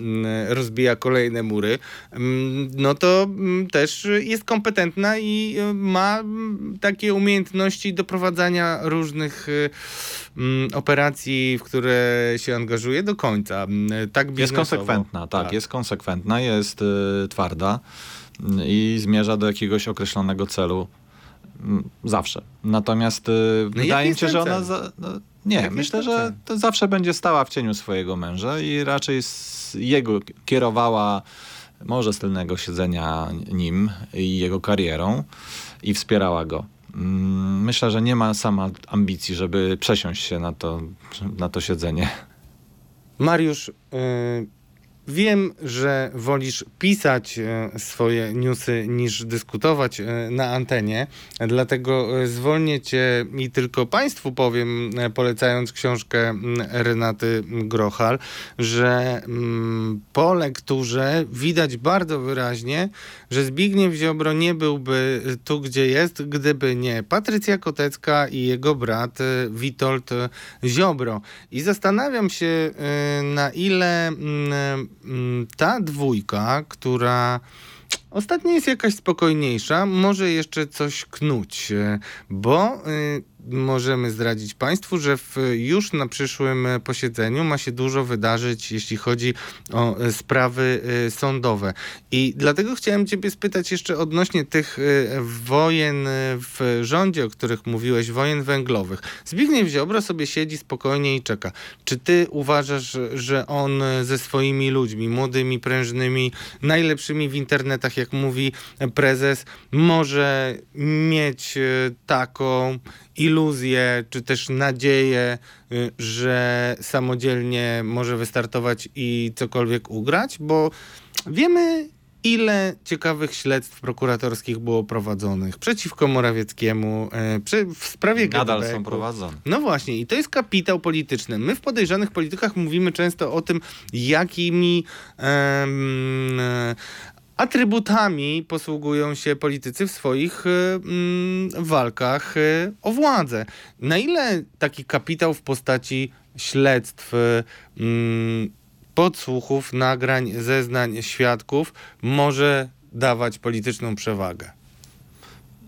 y, rozbija kolejne mury, mm, no to mm, też jest kompetentna i ma mm, takie umiejętności doprowadzania różnych mm, operacji, w które się angażuje do końca. Mm, Tak Jest konsekwentna, tak, jest konsekwentna, jest y, twarda y, i zmierza do jakiegoś określonego celu mm, zawsze. Natomiast y, wydaje jaki mi się, że ona... Za, no, nie, jest myślę, że zawsze będzie stała w cieniu swojego męża i raczej z jego kierowała może z tylnego siedzenia nim i jego karierą i wspierała go. Mm, Myślę, że nie ma sama ambicji, żeby przesiąść się na to, na to siedzenie. Mariusz, y, wiem, że wolisz pisać y, swoje newsy niż dyskutować y, na antenie, dlatego y, zwolnię cię i tylko Państwu powiem, polecając książkę mm, Renaty Grochal, że mm, po lekturze widać bardzo wyraźnie, że Zbigniew Ziobro nie byłby tu, gdzie jest, gdyby nie Patrycja Kotecka i jego brat Witold Ziobro. I zastanawiam się, na ile mm, ta dwójka, która ostatnio jest jakaś spokojniejsza, może jeszcze coś knuć, y, bo y, możemy zdradzić Państwu, że w, już na przyszłym e, posiedzeniu ma się dużo wydarzyć, jeśli chodzi o e, sprawy e, sądowe. I dlatego chciałem Ciebie spytać jeszcze odnośnie tych wojen w rządzie, o których mówiłeś, wojen węglowych. Zbigniew Ziobro sobie siedzi spokojnie i czeka. Czy Ty uważasz, że on ze swoimi ludźmi, młodymi, prężnymi, najlepszymi w internetach, jak mówi prezes, może mieć taką iluzję, czy też nadzieję, y, że samodzielnie może wystartować i cokolwiek ugrać, bo wiemy, ile ciekawych śledztw prokuratorskich było prowadzonych przeciwko Morawieckiemu, e, przy, w sprawie Nadal GetBacku. są prowadzone. No właśnie, i to jest kapitał polityczny. My w podejrzanych politykach mówimy często o tym, jakimi em, atrybutami posługują się politycy w swoich e, mm, walkach e, o władzę. Na ile taki kapitał w postaci śledztw, e, mm, podsłuchów, nagrań, zeznań świadków może dawać polityczną przewagę?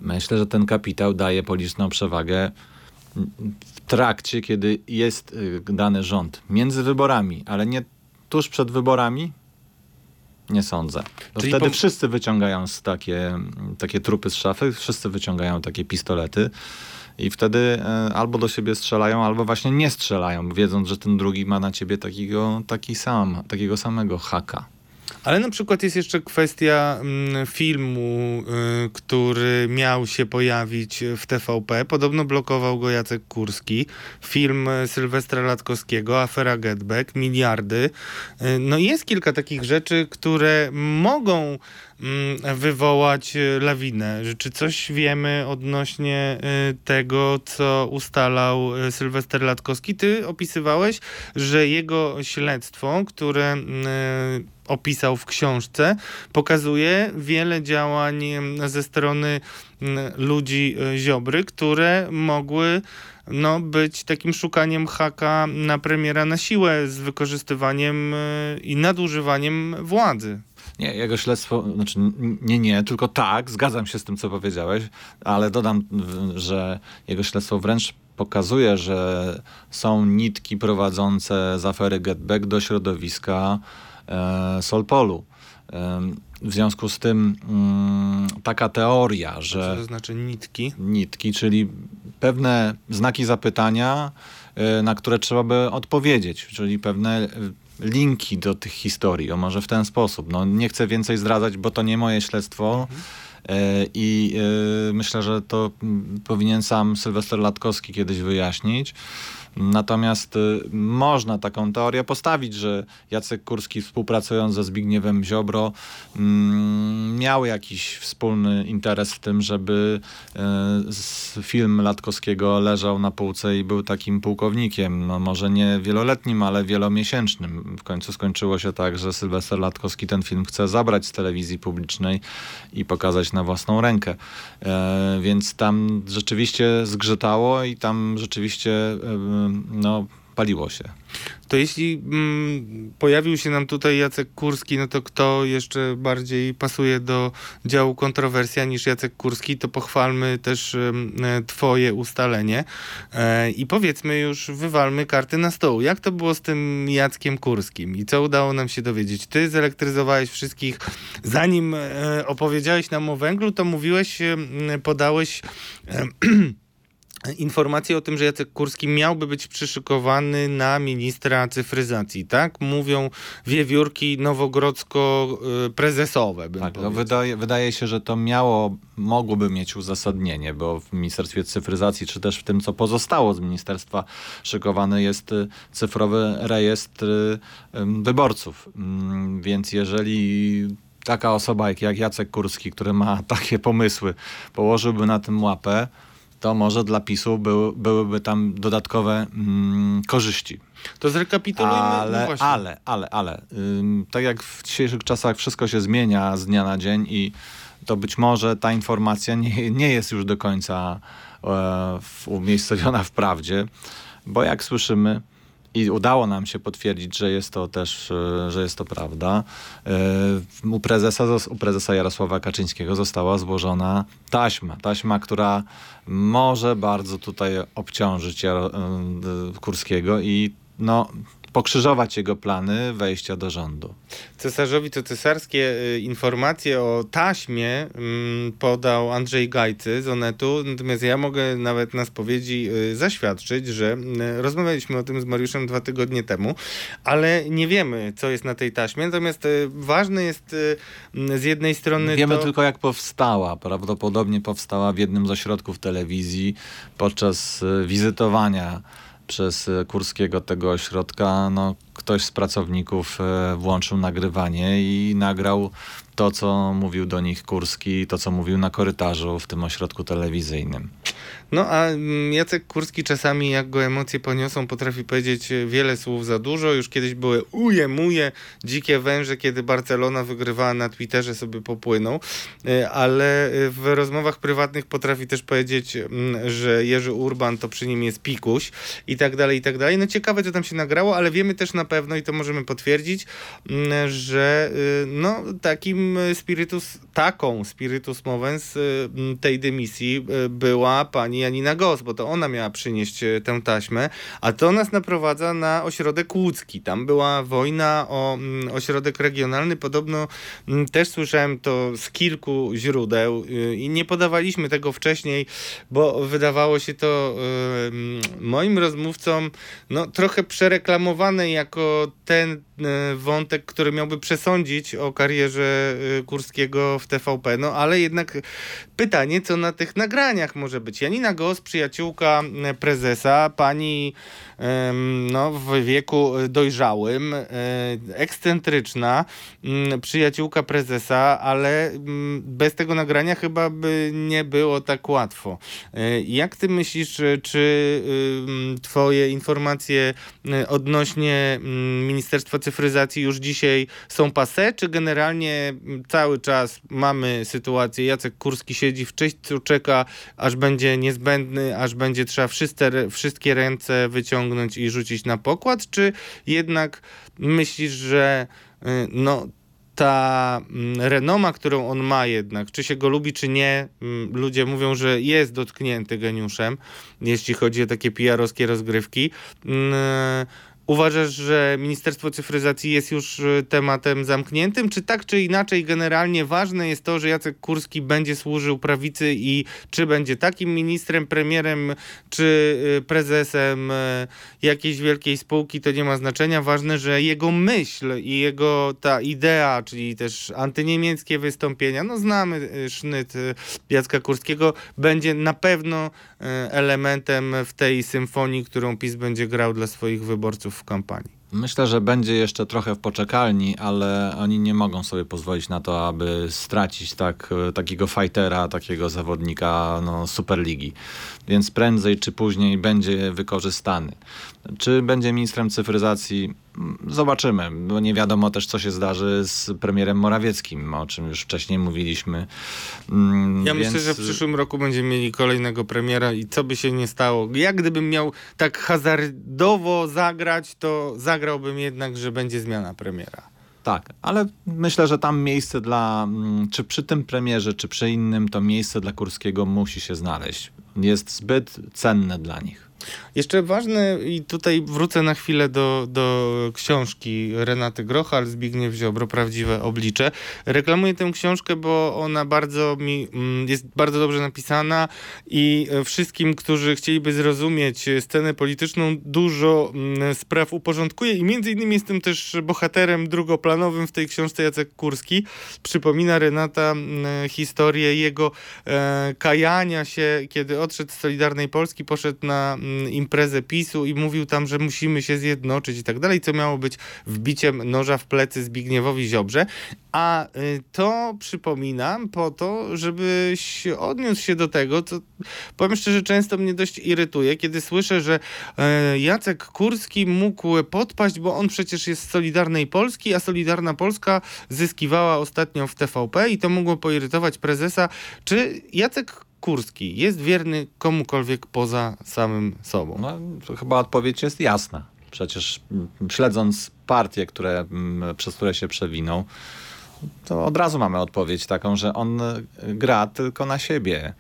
Myślę, że ten kapitał daje polityczną przewagę w trakcie, kiedy jest y, dany rząd. Między wyborami, ale nie tuż przed wyborami? Nie sądzę. To Czyli wtedy pom- wszyscy wyciągają z takie, takie trupy z szafy, wszyscy wyciągają takie pistolety i wtedy e, albo do siebie strzelają, albo właśnie nie strzelają, wiedząc, że ten drugi ma na ciebie takiego, taki sam, takiego samego haka. Ale na przykład jest jeszcze kwestia mm, filmu, y, który miał się pojawić w TVP. Podobno blokował go Jacek Kurski. Film y, Sylwestra Latkowskiego, Afera Getback, miliardy. Y, no i jest kilka takich rzeczy, które mogą wywołać y, lawinę. Czy coś wiemy odnośnie y, tego, co ustalał y, Sylwester Latkowski? Ty opisywałeś, że jego śledztwo, które y, opisał w książce, pokazuje wiele działań em, ze strony ludzi Ziobry, które mogły no, być takim szukaniem haka na premiera na siłę z wykorzystywaniem i nadużywaniem władzy. Nie, jego śledztwo, znaczy nie, nie, tylko tak, zgadzam się z tym, co powiedziałeś, ale dodam, że jego śledztwo wręcz pokazuje, że są nitki prowadzące z afery Getback do środowiska e, Solpolu. Em, w związku z tym mm, taka teoria, Co że to znaczy nitki? nitki, czyli pewne znaki zapytania, e, na które trzeba by odpowiedzieć, czyli pewne e, linki do tych historii, o może w ten sposób. No, nie chcę więcej zdradzać, bo to nie moje śledztwo. I myślę, że to mm, powinien sam Sylwester Latkowski kiedyś wyjaśnić. Natomiast y, można taką teorię postawić, że Jacek Kurski współpracując ze Zbigniewem Ziobro mm, miał jakiś wspólny interes w tym, żeby y, film Latkowskiego leżał na półce i był takim pułkownikiem. No może nie wieloletnim, ale wielomiesięcznym. W końcu skończyło się tak, że Sylwester Latkowski ten film chce zabrać z telewizji publicznej i pokazać na własną rękę. E, więc tam rzeczywiście zgrzytało i tam rzeczywiście e, no, paliło się. To jeśli mm, pojawił się nam tutaj Jacek Kurski, no to kto jeszcze bardziej pasuje do działu kontrowersja niż Jacek Kurski, to pochwalmy też e, twoje ustalenie e, i powiedzmy już, wywalmy karty na stół. Jak to było z tym Jackiem Kurskim i co udało nam się dowiedzieć? Ty zelektryzowałeś wszystkich, zanim e, opowiedziałeś nam o węglu, to mówiłeś, e, podałeś informacje o tym, że Jacek Kurski miałby być przyszykowany na ministra cyfryzacji, tak? Mówią wiewiórki nowogrodzko-prezesowe. tak, no wydaje, wydaje się, że to miało, mogłoby mieć uzasadnienie, bo w Ministerstwie Cyfryzacji, czy też w tym, co pozostało z ministerstwa, szykowany jest y, cyfrowy rejestr y, wyborców. Mm, więc jeżeli taka osoba jak Jacek Kurski, który ma takie pomysły, położyłby na tym łapę, to może dla PiSu był, byłyby tam dodatkowe mm, korzyści. To zrekapitulujmy. Ale, no ale, ale, ale. Ym, tak jak w dzisiejszych czasach wszystko się zmienia z dnia na dzień i to być może ta informacja nie, nie jest już do końca e, umiejscowiona w prawdzie, bo jak słyszymy, i udało nam się potwierdzić, że jest to też, e, że jest to prawda. E, u prezesa, u prezesa Jarosława Kaczyńskiego została złożona taśma. Taśma, która może bardzo tutaj obciążyć e, Kurskiego i no, pokrzyżować jego plany wejścia do rządu. Cesarzowi to cesarskie y, informacje o taśmie mm, podał Andrzej Gajcy z Onetu, natomiast ja mogę nawet na spowiedzi y, zaświadczyć, że y, rozmawialiśmy o tym z Mariuszem dwa tygodnie temu, ale nie wiemy, co jest na tej taśmie, natomiast ważne jest z jednej strony Wiemy to... tylko, jak powstała. Prawdopodobnie powstała w jednym z ośrodków telewizji podczas wizytowania przez e, Kurskiego tego ośrodka, no, ktoś z pracowników e, włączył nagrywanie i nagrał to, co mówił do nich Kurski, to, co mówił na korytarzu w tym ośrodku telewizyjnym. No a mm, Jacek Kurski czasami, jak go emocje poniosą, potrafi powiedzieć wiele słów za dużo. Już kiedyś były uje, muje, dzikie węże, kiedy Barcelona wygrywała na Twitterze, sobie popłynął. E, ale w rozmowach prywatnych potrafi też powiedzieć, mm, że Jerzy Urban to przy nim jest pikuś i tak dalej, i tak dalej. No ciekawe, co tam się nagrało, ale wiemy też na pewno i to możemy potwierdzić, mm, że y, no takim spiritus, taką spiritus movens y, tej dymisji y, była pani Janina Gos, bo to ona miała przynieść tę taśmę, a to nas naprowadza na ośrodek łódzki. Tam była wojna o mm, ośrodek regionalny, podobno mm, też słyszałem to z kilku źródeł y, i nie podawaliśmy tego wcześniej, bo wydawało się to y, moim rozmówcom no, trochę przereklamowane jako jako ten wątek, który miałby przesądzić o karierze Kurskiego w TVP, no ale jednak pytanie, co na tych nagraniach może być. Janina Gos, przyjaciółka e, prezesa, pani no, w wieku dojrzałym, e, ekscentryczna, mm, przyjaciółka prezesa, ale mm, bez tego nagrania chyba by nie było tak łatwo. E, jak ty myślisz, czy twoje informacje odnośnie Ministerstwa Cyfryzacji już dzisiaj są pase, czy generalnie cały czas mamy sytuację, Jacek Kurski siedzi w czyśćcu, czeka, aż będzie niezbędny, aż będzie trzeba wszystkie, wszystkie ręce wyciągnąć i rzucić na pokład, czy jednak myślisz, że y, no, ta mm, renoma, którą on ma jednak, czy się go lubi, czy nie, mm, ludzie mówią, że jest dotknięty geniuszem, jeśli chodzi o takie PR-owskie rozgrywki. Uważasz, że Ministerstwo Cyfryzacji jest już y, tematem zamkniętym? Czy tak czy inaczej generalnie ważne jest to, że Jacek Kurski będzie służył prawicy i czy będzie takim ministrem, premierem, czy y, prezesem y, jakiejś wielkiej spółki, to nie ma znaczenia. Ważne, że jego myśl i jego ta idea, czyli też antyniemieckie wystąpienia, no znamy sznyt Jacka Kurskiego, będzie na pewno elementem w tej symfonii, którą PiS będzie grał dla swoich wyborców w kampanii. Myślę, że będzie jeszcze trochę w poczekalni, ale oni nie mogą sobie pozwolić na to, aby stracić tak, takiego fightera, takiego zawodnika no, Superligi. Więc prędzej czy później będzie wykorzystany. Czy będzie ministrem cyfryzacji? Zobaczymy, bo nie wiadomo też, co się zdarzy z premierem Morawieckim, o czym już wcześniej mówiliśmy. Mm, ja Więc... myślę, że w przyszłym roku będziemy mieli kolejnego premiera i co by się nie stało. Jak gdybym miał tak hazardowo zagrać, to zagrałbym jednak, że będzie zmiana premiera. Tak, ale myślę, że tam miejsce dla, mm, czy przy tym premierze, czy przy innym, to miejsce dla Kurskiego musi się znaleźć. Jest zbyt cenne dla nich. Jeszcze ważne, i tutaj wrócę na chwilę do, do książki Renaty Grochal, Zbigniew Ziobro, Prawdziwe Oblicze. Reklamuję tę książkę, bo ona bardzo mi, mm, jest bardzo dobrze napisana i wszystkim, którzy chcieliby zrozumieć scenę polityczną, dużo mm, spraw uporządkuje i między innymi jestem też bohaterem drugoplanowym w tej książce Jacek Kurski. Przypomina Renata mm, historię jego e, kajania się, kiedy odszedł z Solidarnej Polski, poszedł na imprezę PiSu i mówił tam, że musimy się zjednoczyć i tak dalej, co miało być wbiciem noża w plecy Zbigniewowi Ziobrze. A y, to przypominam po to, żebyś odniósł się do tego, co powiem szczerze, często mnie dość irytuje, kiedy słyszę, że e, Jacek Kurski mógł podpaść, bo on przecież jest z Solidarnej Polski, a Solidarna Polska zyskiwała ostatnio w TVP i to mogło poirytować prezesa. Czy Jacek Kurski jest wierny komukolwiek poza samym sobą? No, chyba odpowiedź jest jasna. Przecież śledząc partie, które, przez które się przewinął, to od razu mamy odpowiedź taką, że on gra tylko na siebie.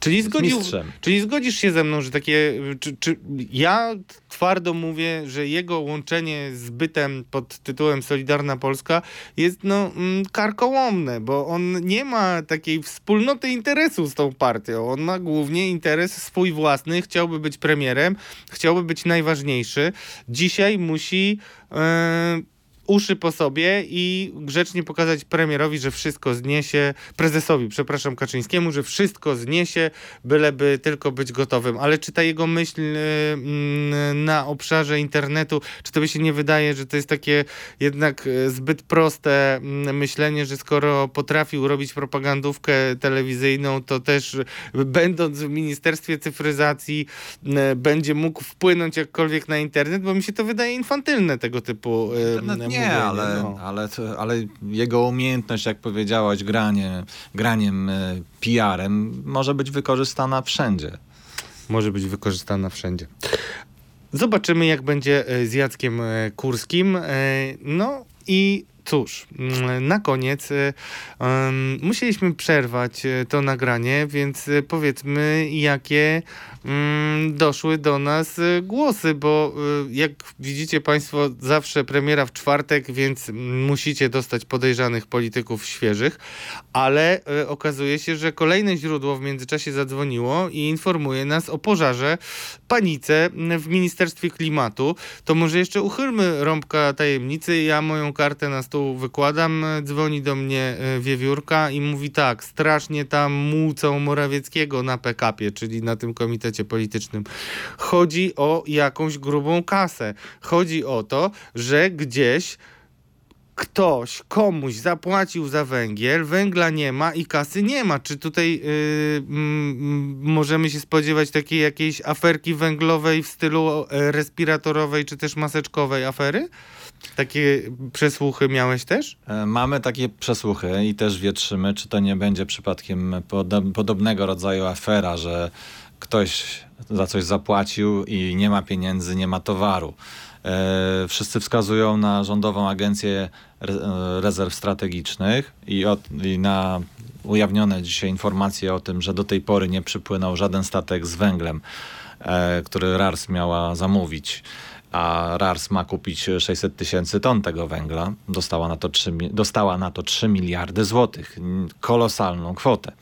Czyli, zgodził, czyli zgodzisz się ze mną, że takie. Czy, czy, ja twardo mówię, że jego łączenie z bytem pod tytułem Solidarna Polska jest no, mm, karkołomne, bo on nie ma takiej wspólnoty interesu z tą partią. On ma głównie interes swój własny, chciałby być premierem, chciałby być najważniejszy. Dzisiaj musi. Yy, uszy po sobie i grzecznie pokazać premierowi, że wszystko zniesie, prezesowi, przepraszam, Kaczyńskiemu, że wszystko zniesie, byleby tylko być gotowym. Ale czy ta jego myśl y, mm, na obszarze internetu, czy to by się nie wydaje, że to jest takie jednak y, zbyt proste mm, myślenie, że skoro potrafił robić propagandówkę telewizyjną, to też będąc w Ministerstwie Cyfryzacji y, będzie mógł wpłynąć jakkolwiek na internet, bo mi się to wydaje infantylne tego typu nie, ale, no. ale, ale jego umiejętność, jak powiedziałaś, granie, graniem e, PR-em może być wykorzystana wszędzie. Może być wykorzystana wszędzie. Zobaczymy, jak będzie e, z Jackiem e, Kurskim. No i Cóż, mm, na koniec um, musieliśmy przerwać to nagranie, więc powiedzmy, jakie Mm, doszły do nas y, głosy, bo y, jak widzicie Państwo, zawsze premiera w czwartek, więc musicie dostać podejrzanych polityków świeżych, ale y, okazuje się, że kolejne źródło w międzyczasie zadzwoniło i informuje nas o pożarze, panice w Ministerstwie Klimatu. To może jeszcze uchylmy rąbka tajemnicy. Ja moją kartę na stół wykładam, dzwoni do mnie wiewiórka i mówi tak, strasznie tam mucą Morawieckiego na PKP, czyli na tym komitecie politycznym. Chodzi o jakąś grubą kasę. Chodzi o to, że gdzieś ktoś komuś zapłacił za węgiel, węgla nie ma i kasy nie ma. Czy tutaj yy, możemy się spodziewać takiej jakiejś aferki węglowej w stylu e, respiratorowej czy też maseczkowej afery? Takie przesłuchy miałeś też? E, mamy takie przesłuchy i też wietrzymy, czy to nie będzie przypadkiem podobnego rodzaju afera, że ktoś za coś zapłacił i nie ma pieniędzy, nie ma towaru. E, wszyscy wskazują na Rządową Agencję Rezerw Strategicznych i, od, i na ujawnione dzisiaj informacje o tym, że do tej pory nie przypłynął żaden statek z węglem, e, który RARS miała zamówić. A RARS ma kupić 600 tysięcy ton tego węgla. Dostała na, to 3, mi- dostała na to 3 miliardy złotych. Kolosalną kwotę.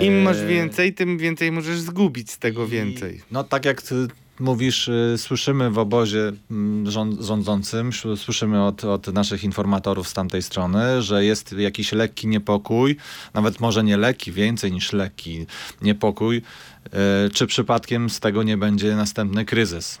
Im masz E, więcej, tym więcej możesz zgubić z tego więcej. I, no tak jak ty mówisz, y, słyszymy w obozie mm, rząd, rządzącym, sz- słyszymy od, od naszych informatorów z tamtej strony, że jest jakiś lekki niepokój, nawet może nie lekki, więcej niż lekki niepokój, y, czy przypadkiem z tego nie będzie następny kryzys.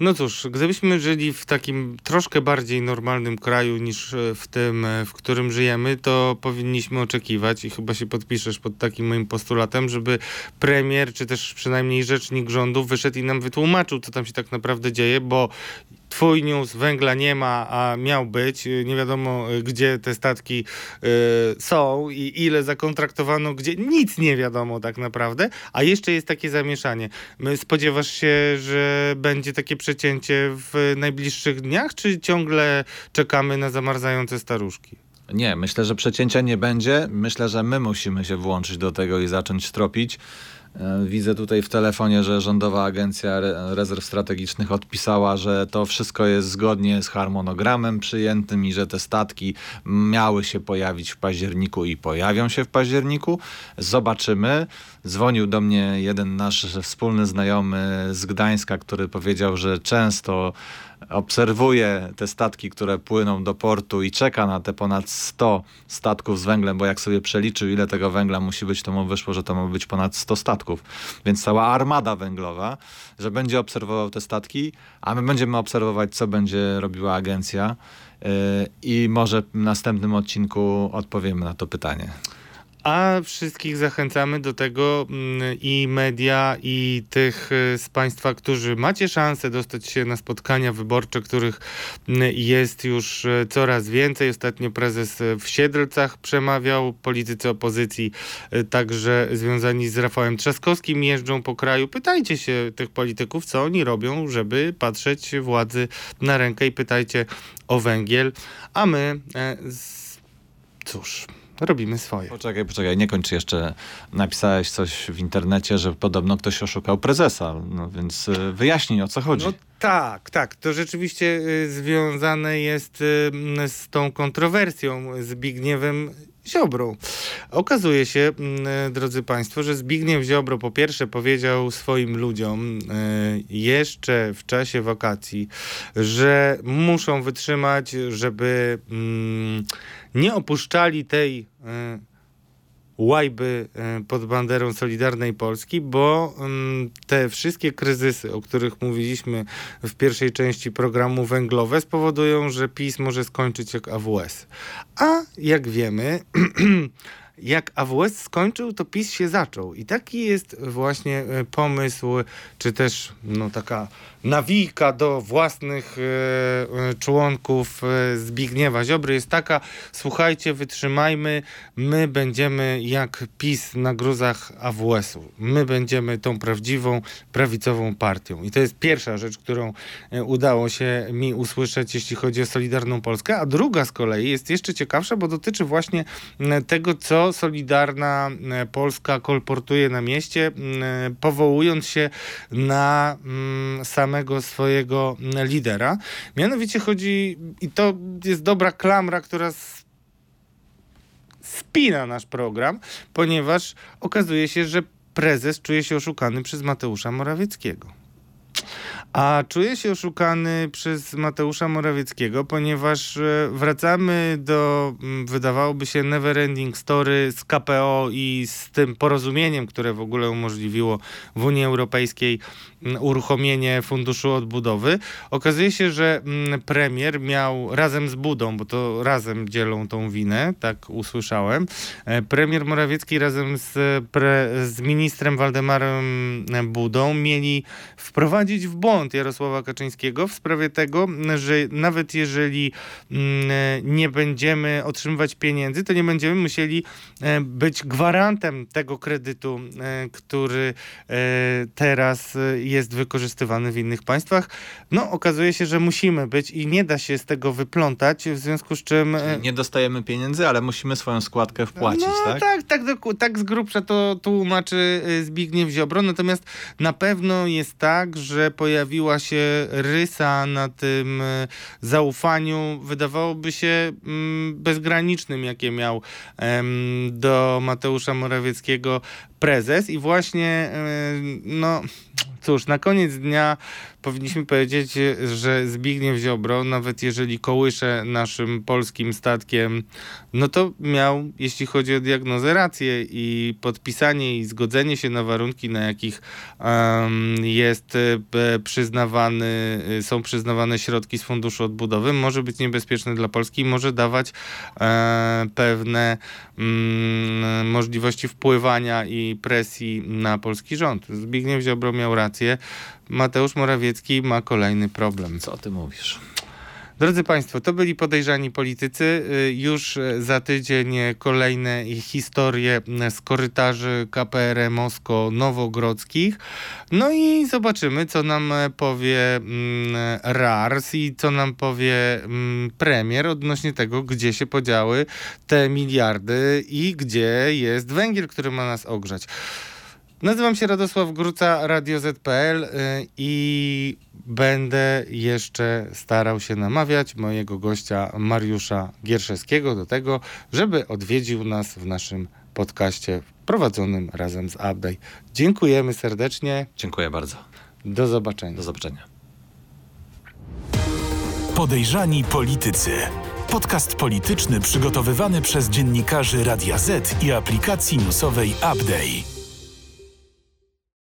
No cóż, gdybyśmy żyli w takim troszkę bardziej normalnym kraju niż e, w tym, e, w którym żyjemy, to powinniśmy oczekiwać i chyba się podpiszesz pod takim moim postulatem, żeby premier, czy też przynajmniej rzecznik rządu wyszedł i nam wytłumaczył, co tam się tak naprawdę dzieje, bo twój news węgla nie ma, a miał być. E, Nie wiadomo, e, gdzie te statki e, są i ile zakontraktowano, gdzie nic nie wiadomo tak naprawdę, a jeszcze jest takie zamieszanie. My Spodziewasz się, że będzie takie przecięcie w najbliższych dniach, czy ciągle czekamy na zamarzające staruszki? Nie, myślę, że przecięcia nie będzie. Myślę, że my musimy się włączyć do tego i zacząć tropić. E, Widzę tutaj w telefonie, że Rządowa Agencja Re- Rezerw Strategicznych odpisała, że to wszystko jest zgodnie z harmonogramem przyjętym i że te statki miały się pojawić w październiku i pojawią się w październiku. Zobaczymy. Dzwonił do mnie jeden nasz wspólny znajomy z Gdańska, który powiedział, że często obserwuje te statki, które płyną do portu i czeka na te ponad 100 statków z węglem, bo jak sobie przeliczył, ile tego węgla musi być, to mu wyszło, że to ma być ponad 100 statków. Więc cała armada węglowa, że będzie obserwował te statki, a my będziemy obserwować, co będzie robiła agencja yy, i może w następnym odcinku odpowiemy na to pytanie. A wszystkich zachęcamy do tego mm, i media, i tych y, z Państwa, którzy macie szansę dostać się na spotkania wyborcze, których mm, jest już y, coraz więcej. Ostatnio prezes y, w Siedlcach przemawiał, politycy opozycji, także związani z Rafałem Trzaskowskim, jeżdżą po kraju. Pytajcie się tych polityków, co oni robią, żeby patrzeć władzy na rękę i pytajcie o węgiel. A my, e, cóż, robimy swoje. Poczekaj, poczekaj, nie kończ jeszcze. Napisałeś coś w internecie, że podobno ktoś oszukał prezesa, no więc y, wyjaśnij o co chodzi. No tak, tak. To rzeczywiście y, związane jest y, z tą kontrowersją Zbigniewem Ziobrą. Okazuje się, m, y, drodzy Państwo, że Zbigniew Ziobro po pierwsze powiedział swoim ludziom y, jeszcze w czasie wakacji, że muszą wytrzymać, żeby mm, nie opuszczali tej y, łajby e, pod banderą Solidarnej Polski, bo mm, te wszystkie kryzysy, o których mówiliśmy w pierwszej części programu węglowe, spowodują, że PiS może skończyć jak AWS. A jak wiemy, jak AWS skończył, to PiS się zaczął. I taki jest właśnie e, pomysł, czy też no, taka nawijka do własnych e, e, członków e, Zbigniewa Ziobry jest taka, słuchajcie, wytrzymajmy, my będziemy jak PiS na gruzach AWS-u. My będziemy tą prawdziwą, prawicową partią. I to jest pierwsza rzecz, którą udało się mi usłyszeć, jeśli chodzi o Solidarną Polskę. A druga z kolei jest jeszcze ciekawsza, bo dotyczy właśnie tego, co Solidarna Polska kolportuje na mieście, powołując się na mm, samego swojego mm, lidera. Mianowicie chodzi, i to jest dobra klamra, która spina nasz program, ponieważ okazuje się, że prezes czuje się oszukany przez Mateusza Morawieckiego. A czuję się oszukany przez Mateusza Morawieckiego, ponieważ e, wracamy do, mm, wydawałoby się, neverending story z KPO i z tym porozumieniem, które w ogóle umożliwiło w Unii Europejskiej mm, uruchomienie Funduszu Odbudowy. Okazuje się, że mm, premier miał razem z Budą, bo to razem dzielą tą winę, tak usłyszałem. E, Premier Morawiecki razem z, pre, z ministrem Waldemarem Budą mieli wprowadzić w błąd Jarosława Kaczyńskiego w sprawie tego, że nawet jeżeli mm, nie będziemy otrzymywać pieniędzy, to nie będziemy musieli e, być gwarantem tego kredytu, e, który e, teraz jest wykorzystywany w innych państwach. No, okazuje się, że musimy być i nie da się z tego wyplątać, w związku z czym... Nie dostajemy pieniędzy, ale musimy swoją składkę wpłacić, no, tak? tak, tak, tak z grubsza to tłumaczy Zbigniew Ziobro. Natomiast na pewno jest tak, że pojawi pojawiła się rysa na tym e, zaufaniu, wydawałoby się mm, bezgranicznym, jakie miał do Mateusza Morawieckiego prezes. I właśnie, e, no cóż, na koniec dnia powinniśmy powiedzieć, że Zbigniew Ziobro, nawet jeżeli kołysze naszym polskim statkiem, no to miał, jeśli chodzi o diagnozę, rację i podpisanie i zgodzenie się na warunki, na jakich um, jest e, przyznawany, są przyznawane środki z Funduszu Odbudowy, może być niebezpieczne dla Polski i może dawać e, pewne mm, możliwości wpływania i presji na polski rząd. Zbigniew Ziobro miał rację. Mateusz Morawiecki ma kolejny problem. Co ty mówisz? Drodzy Państwo, to byli podejrzani politycy. Y, Już za tydzień kolejne historie z korytarzy KPR Mosko Nowogrodzkich. No i zobaczymy, co nam powie mm, RARS i co nam powie mm, premier odnośnie tego, gdzie się podziały te miliardy i gdzie jest węgiel, który ma nas ogrzać. Nazywam się Radosław Gruca, Radio ZPL y, i będę jeszcze starał się namawiać mojego gościa Mariusza Gierszewskiego do tego, żeby odwiedził nas w naszym podcaście prowadzonym razem z Update. Dziękujemy serdecznie. Dziękuję bardzo. Do zobaczenia. Do zobaczenia. Podejrzani politycy. Podcast polityczny przygotowywany przez dziennikarzy Radia Z i aplikacji newsowej Update.